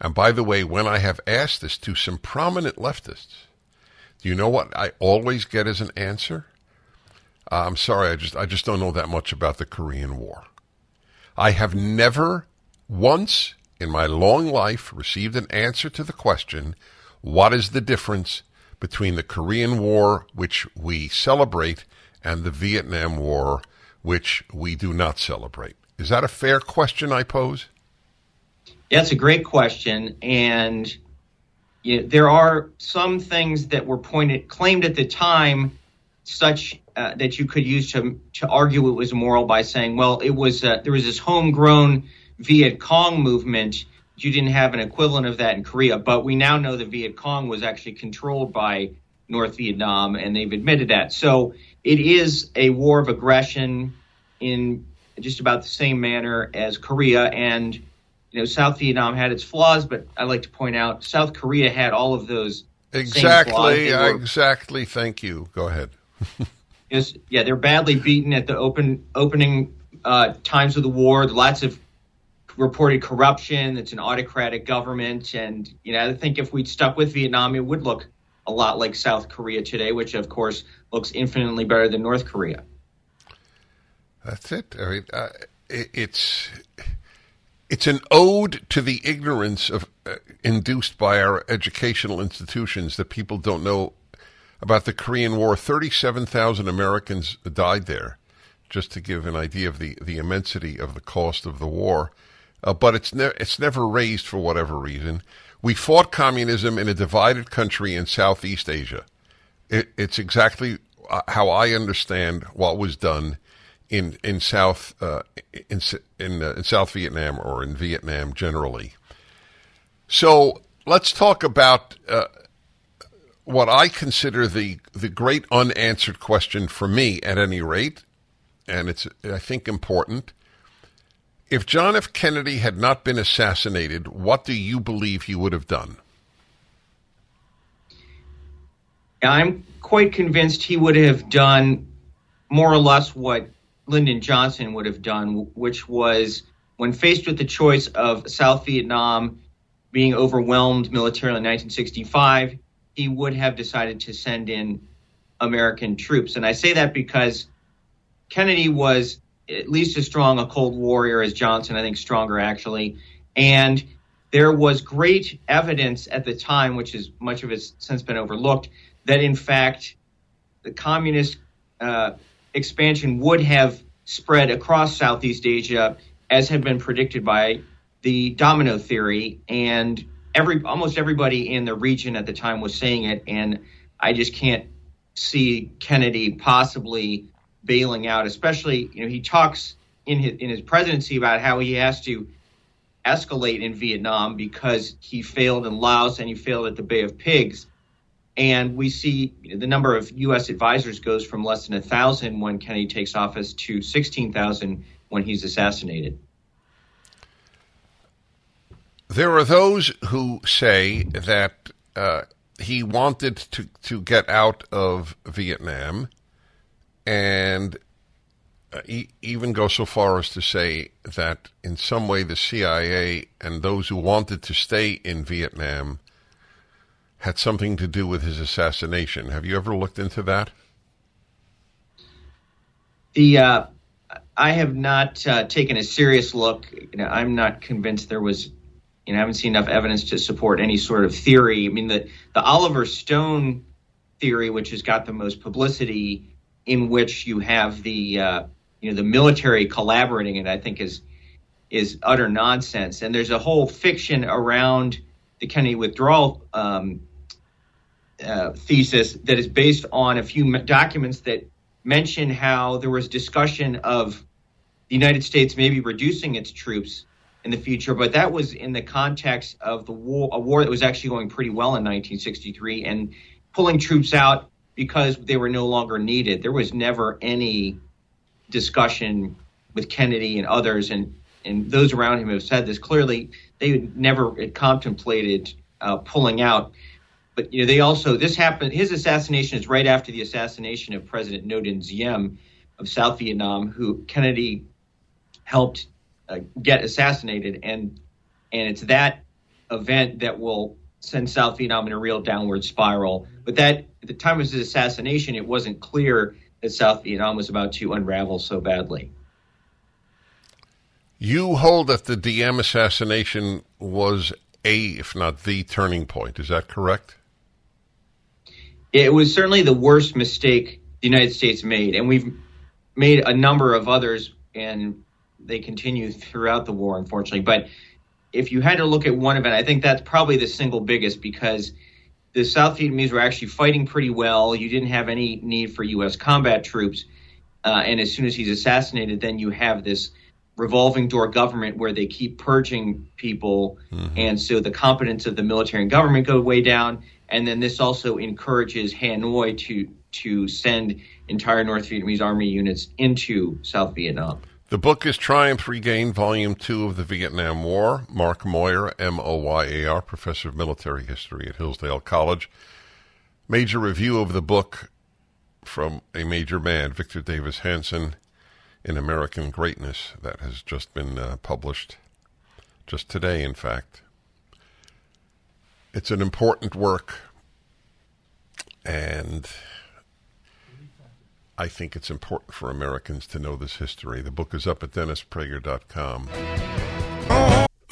And by the way, when I have asked this to some prominent leftists, do you know what I always get as an answer? Uh, I'm sorry, I just I just don't know that much about the Korean War. I have never once in my long life received an answer to the question, what is the difference between the Korean War, which we celebrate, and the Vietnam War, which we do not celebrate? Is that a fair question I pose? That's a great question. And you know, there are some things that were pointed, claimed at the time, such uh, that you could use to, to argue it was moral by saying, well, it was uh, there was this homegrown Viet Cong movement. You didn't have an equivalent of that in Korea, but we now know the Viet Cong was actually controlled by North Vietnam, and they've admitted that. So it is a war of aggression in just about the same manner as Korea, and you know South Vietnam had its flaws, but I like to point out South Korea had all of those exactly. Were, exactly. Thank you. Go ahead. yeah, they're badly beaten at the open opening uh, times of the war. Lots of reported corruption. It's an autocratic government, and you know I think if we'd stuck with Vietnam, it would look a lot like South Korea today, which of course looks infinitely better than North Korea. That's it. I mean, uh, it it's it's an ode to the ignorance of uh, induced by our educational institutions that people don't know about the Korean War. Thirty-seven thousand Americans died there, just to give an idea of the the immensity of the cost of the war. Uh, but it's it's never raised for whatever reason. We fought communism in a divided country in Southeast Asia. It, it's exactly uh, how I understand what was done in in South uh, in in, uh, in South Vietnam or in Vietnam generally. So let's talk about uh, what I consider the the great unanswered question for me, at any rate, and it's I think important. If John F. Kennedy had not been assassinated, what do you believe he would have done? I'm quite convinced he would have done more or less what Lyndon Johnson would have done, which was when faced with the choice of South Vietnam being overwhelmed militarily in 1965, he would have decided to send in American troops. And I say that because Kennedy was at least as strong a Cold Warrior as Johnson, I think stronger actually. And there was great evidence at the time, which is much of it's since been overlooked, that in fact the communist uh, expansion would have spread across Southeast Asia, as had been predicted by the domino theory, and every almost everybody in the region at the time was saying it, and I just can't see Kennedy possibly bailing out. Especially, you know, he talks in his in his presidency about how he has to escalate in Vietnam because he failed in Laos and he failed at the Bay of Pigs. And we see the number of U.S. advisors goes from less than a thousand when Kennedy takes office to sixteen thousand when he's assassinated. There are those who say that uh, he wanted to to get out of Vietnam, and uh, even go so far as to say that in some way the CIA and those who wanted to stay in Vietnam had something to do with his assassination. Have you ever looked into that? The uh, I have not uh, taken a serious look. You know, I'm not convinced there was. You know, I haven't seen enough evidence to support any sort of theory. I mean, the the Oliver Stone theory, which has got the most publicity, in which you have the uh, you know the military collaborating, and I think is is utter nonsense. And there's a whole fiction around the Kennedy withdrawal um, uh, thesis that is based on a few documents that mention how there was discussion of the United States maybe reducing its troops in the future, but that was in the context of the war, a war that was actually going pretty well in 1963, and pulling troops out because they were no longer needed. There was never any discussion with Kennedy and others, and and those around him have said this clearly. They never contemplated uh, pulling out. But you know, they also this happened. His assassination is right after the assassination of President Ngo Dinh Diem of South Vietnam, who Kennedy helped uh, get assassinated, and and it's that event that will send South Vietnam in a real downward spiral. But that at the time of his assassination, it wasn't clear that South Vietnam was about to unravel so badly. You hold that the Diem assassination was a, if not the, turning point. Is that correct? It was certainly the worst mistake the United States made, and we've made a number of others, and they continue throughout the war, unfortunately. But if you had to look at one event, I think that's probably the single biggest because the South Vietnamese were actually fighting pretty well. You didn't have any need for U.S. combat troops. Uh, and as soon as he's assassinated, then you have this revolving door government where they keep purging people. Mm-hmm. And so the competence of the military and government go way down. And then this also encourages Hanoi to to send entire North Vietnamese army units into South Vietnam. The book is Triumph Regained, Volume 2 of the Vietnam War. Mark Moyar, M O Y A R, Professor of Military History at Hillsdale College. Major review of the book from a major man, Victor Davis Hanson, in American Greatness, that has just been uh, published just today, in fact. It's an important work, and I think it's important for Americans to know this history. The book is up at DennisPrager.com.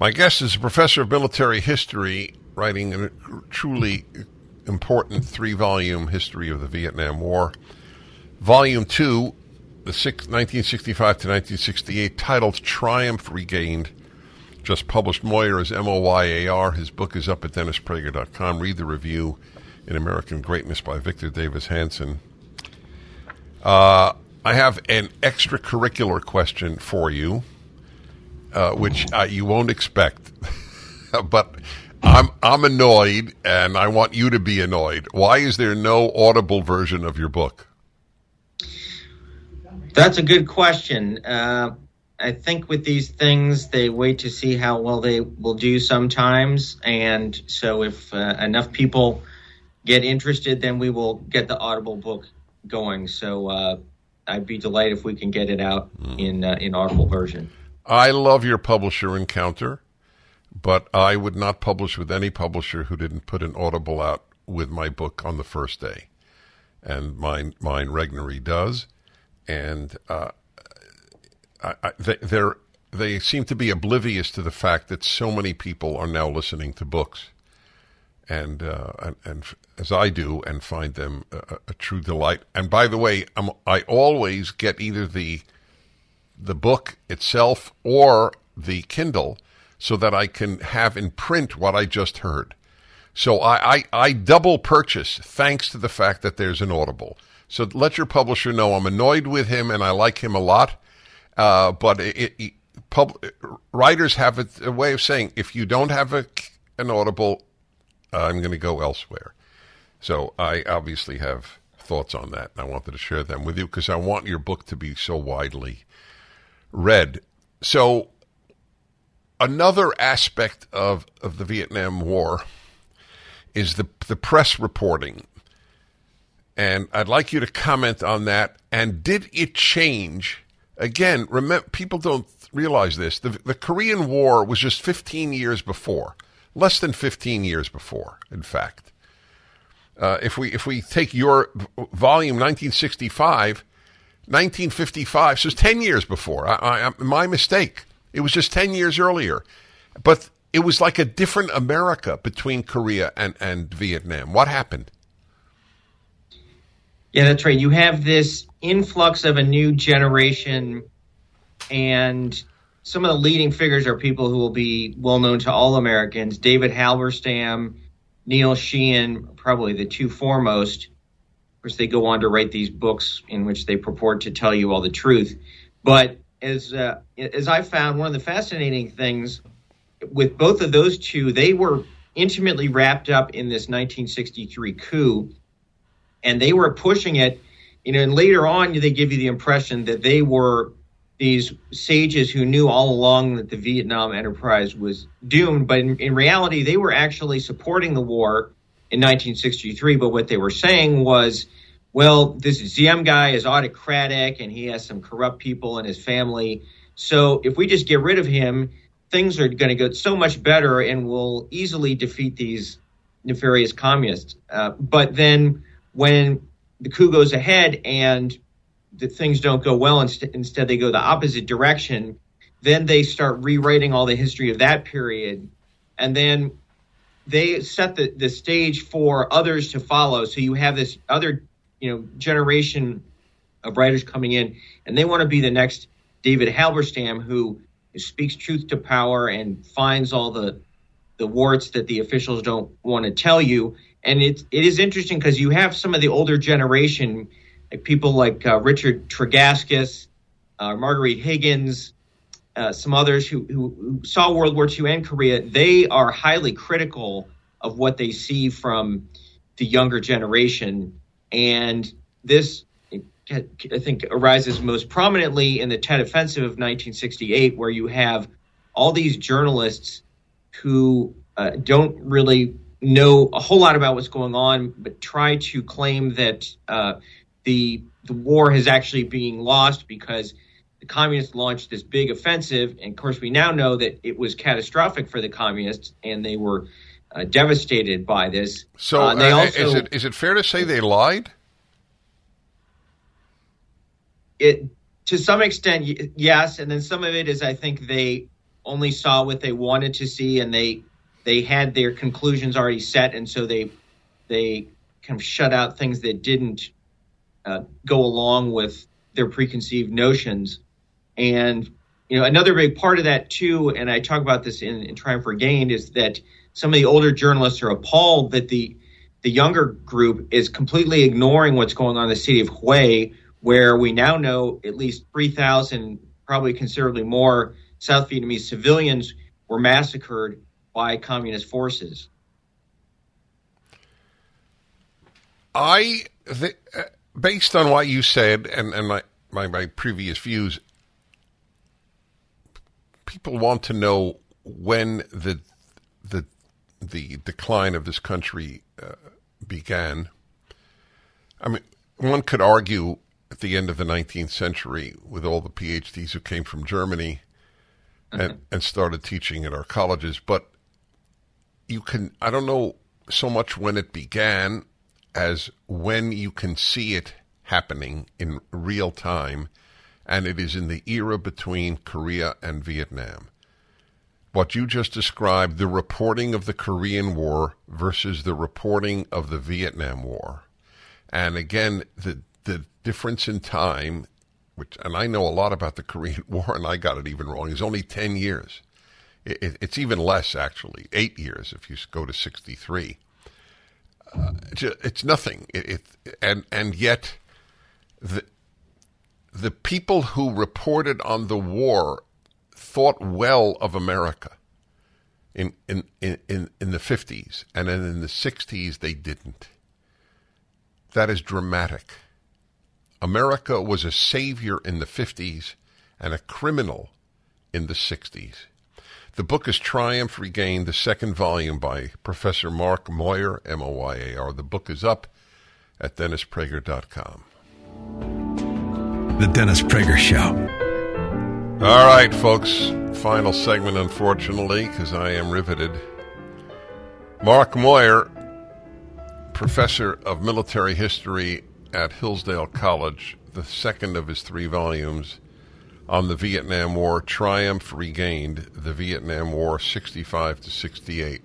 My guest is a professor of military history, writing a truly important three volume history of the Vietnam War. Volume 2, the 1965 to 1968, titled Triumph Regained, just published. Moyar is M O Y A R. His book is up at DennisPrager.com. Read the review in American Greatness by Victor Davis Hanson. Uh, I have an extracurricular question for you uh, which uh, you won't expect. but I'm I'm annoyed, and I want you to be annoyed. Why is there no audible version of your book? That's a good question. Uh, I think with these things, they wait to see how well they will do sometimes, and so if uh, enough people get interested, then we will get the Audible book going. So uh, I'd be delighted if we can get it out mm. in uh, in Audible version. I love your publisher Encounter, but I would not publish with any publisher who didn't put an Audible out with my book on the first day. And mine, mine Regnery does. And uh, I, I, they, they seem to be oblivious to the fact that so many people are now listening to books. And, uh, and, and as I do, and find them a, a true delight. And by the way, I'm, I always get either the the book itself or the Kindle so that I can have in print what I just heard. So I, I, I, double purchase thanks to the fact that there's an Audible. So let your publisher know I'm annoyed with him and I like him a lot. Uh, but it, it, pub, writers have a, a, way of saying if you don't have a, an Audible, I'm going to go elsewhere. So I obviously have thoughts on that, and I wanted to share them with you because I want your book to be so widely read. So, another aspect of, of the Vietnam War is the the press reporting, and I'd like you to comment on that. And did it change? Again, remember, people don't realize this. The, the Korean War was just 15 years before, less than 15 years before, in fact. Uh, if we if we take your volume 1965, 1955, so it's 10 years before. I, I, my mistake. It was just 10 years earlier. But it was like a different America between Korea and, and Vietnam. What happened? Yeah, that's right. You have this influx of a new generation, and some of the leading figures are people who will be well known to all Americans David Halberstam, Neil Sheehan, probably the two foremost. Of course, they go on to write these books in which they purport to tell you all the truth. But as uh, as I found, one of the fascinating things with both of those two, they were intimately wrapped up in this 1963 coup, and they were pushing it. You know, and later on, they give you the impression that they were these sages who knew all along that the Vietnam enterprise was doomed, but in, in reality, they were actually supporting the war in 1963. But what they were saying was, well, this Diem guy is autocratic and he has some corrupt people in his family. So if we just get rid of him, things are going to get so much better and we'll easily defeat these nefarious communists. Uh, but then when the coup goes ahead and the things don't go well, inst- instead they go the opposite direction, then they start rewriting all the history of that period. And then they set the, the stage for others to follow. So you have this other, you know, generation of writers coming in, and they want to be the next David Halberstam, who speaks truth to power and finds all the the warts that the officials don't want to tell you. And it it is interesting because you have some of the older generation, like people like uh, Richard Tregaskis, uh, Marguerite Higgins, uh, some others who, who, saw World War II and Korea. They are highly critical of what they see from the younger generation, and this I think arises most prominently in the Tet Offensive of 1968, where you have all these journalists who uh, don't really know a whole lot about what's going on, but try to claim that uh, the the war is actually being lost because the communists launched this big offensive, and of course we now know that it was catastrophic for the communists, and they were uh, devastated by this. So, uh, they uh, also, is it is it fair to say they lied? it to some extent yes and then some of it is i think they only saw what they wanted to see and they they had their conclusions already set and so they they kind of shut out things that didn't uh, go along with their preconceived notions and you know another big part of that too and i talk about this in, in triumph regained is that some of the older journalists are appalled that the the younger group is completely ignoring what's going on in the city of Hue, where we now know at least 3,000, probably considerably more, South Vietnamese civilians were massacred by communist forces. I, the, uh, based on what you said and, and my, my, my previous views, people want to know when the the the decline of this country uh, began. I mean, one could argue at the end of the 19th century with all the PhDs who came from Germany mm-hmm. and started teaching at our colleges. But you can, I don't know so much when it began as when you can see it happening in real time, and it is in the era between Korea and Vietnam. What you just described, the reporting of the Korean War versus the reporting of the Vietnam War. And again, the the difference in time, which, and I know a lot about the Korean War, and I got it even wrong, is only 10 years. It, it, it's even less, actually, eight years if you go to 63. Uh, it's nothing. It, and, and yet, the, the people who reported on the war thought well of America in, in, in, in, the 50s, and then in the 60s, they didn't That is dramatic. America was a savior in the 50s and a criminal in the 60s. The book is Triumph Regained, the second volume by Professor Mark Moyar, M O Y A R. The book is up at DennisPrager.com. The Dennis Prager Show. All right, folks. Final segment, unfortunately, because I am riveted. Mark Moyar, professor of military history at Hillsdale College, the second of his three volumes on the Vietnam War, Triumph Regained, the Vietnam War 65 to 68.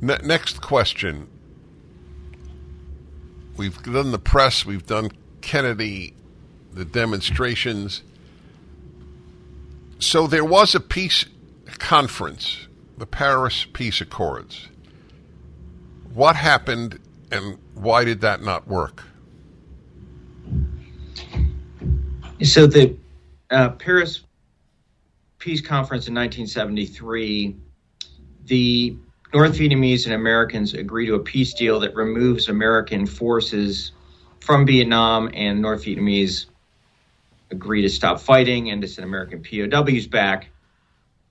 Ne- next question. We've done the press, we've done Kennedy, the demonstrations. So there was a peace conference, the Paris Peace Accords. What happened and why did that not work? So the uh, Paris Peace Conference in 1973, the North Vietnamese and Americans agree to a peace deal that removes American forces from Vietnam, and North Vietnamese agree to stop fighting and to send American POWs back.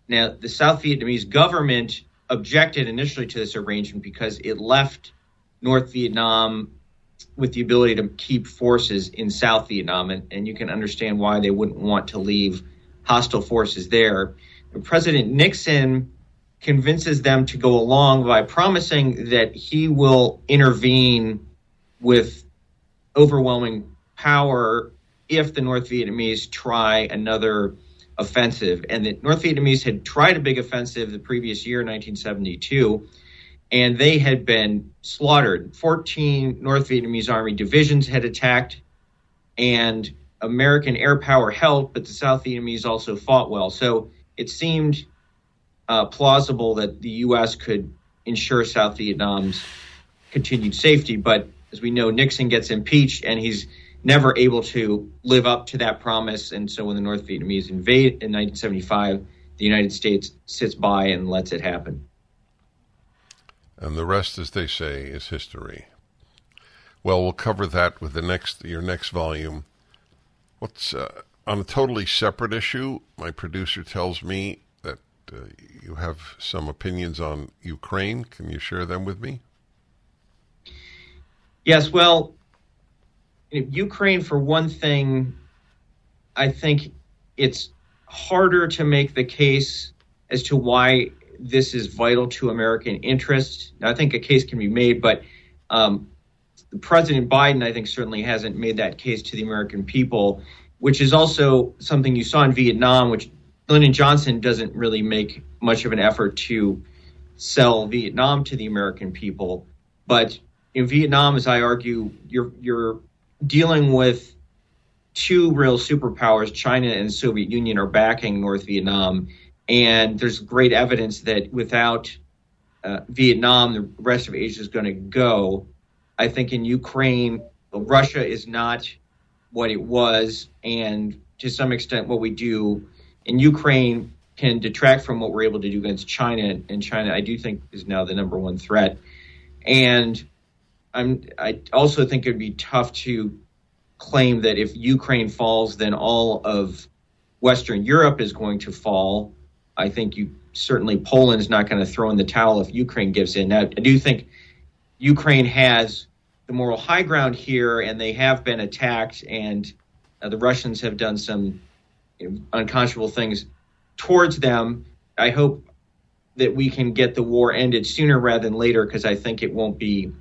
Now, the South Vietnamese government objected initially to this arrangement because it left North Vietnam with the ability to keep forces in South Vietnam, and, and you can understand why they wouldn't want to leave hostile forces there. President Nixon convinces them to go along by promising that he will intervene with overwhelming power if the North Vietnamese try another offensive. And the North Vietnamese had tried a big offensive the previous year, 1972 and they had been slaughtered. 14 North Vietnamese Army divisions had attacked, and American air power helped, but the South Vietnamese also fought well. So it seemed uh, plausible that the U.S. could ensure South Vietnam's continued safety. But as we know, Nixon gets impeached, and he's never able to live up to that promise. And so when the North Vietnamese invade in 1975, the United States sits by and lets it happen. And the rest, as they say, is history. Well, we'll cover that with the next your next volume. What's uh, on a totally separate issue? My producer tells me that uh, you have some opinions on Ukraine. Can you share them with me? Yes. Well, Ukraine, for one thing, I think it's harder to make the case as to why this is vital to American interests. I think a case can be made, but um, President Biden, I think, certainly hasn't made that case to the American people, which is also something you saw in Vietnam, which Lyndon Johnson doesn't really make much of an effort to sell Vietnam to the American people. But in Vietnam, as I argue, you're you're dealing with two real superpowers, China and Soviet Union, are backing North Vietnam and there's great evidence that without uh, Vietnam, the rest of Asia is going to go. I think in Ukraine, Russia is not what it was, and to some extent, what we do in Ukraine can detract from what we're able to do against China. And China, I do think, is now the number one threat. And I'm, I also think it would be tough to claim that if Ukraine falls, then all of Western Europe is going to fall. I think you certainly Poland is not going to throw in the towel if Ukraine gives in. Now, I do think Ukraine has the moral high ground here, and they have been attacked, and uh, the Russians have done some unconscionable things towards them. I hope that we can get the war ended sooner rather than later, because I think it won't be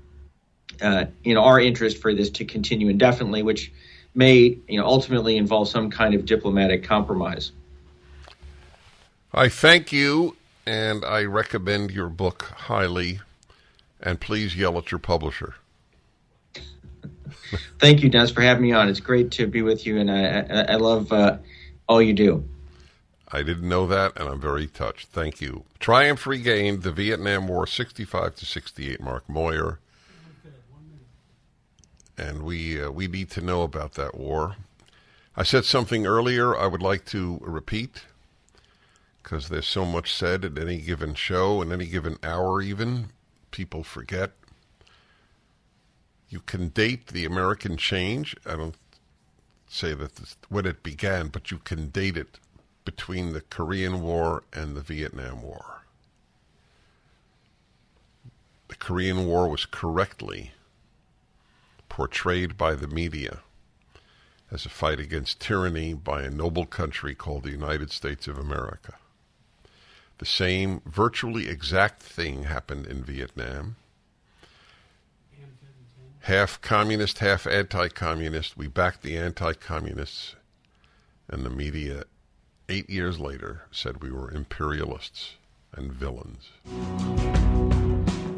uh, in our interest for this to continue indefinitely, which may you know ultimately involve some kind of diplomatic compromise. I thank you, and I recommend your book highly. And please yell at your publisher. thank you, Dennis, for having me on. It's great to be with you, and I, I, I love uh, all you do. I didn't know that, and I'm very touched. Thank you. Triumph regained the Vietnam War 65 to 68. Mark Moyar. And we uh, we need to know about that war. I said something earlier I would like to repeat because there's so much said at any given show, in any given hour, even. People forget. you can date the American change. I don't say that this, when it began, but you can date it between the Korean War and the Vietnam War. The Korean War was correctly portrayed by the media as a fight against tyranny by a noble country called the United States of America. The same virtually exact thing happened in Vietnam. Half communist, half anti communist. We backed the anti communists, and the media, eight years later, said we were imperialists and villains.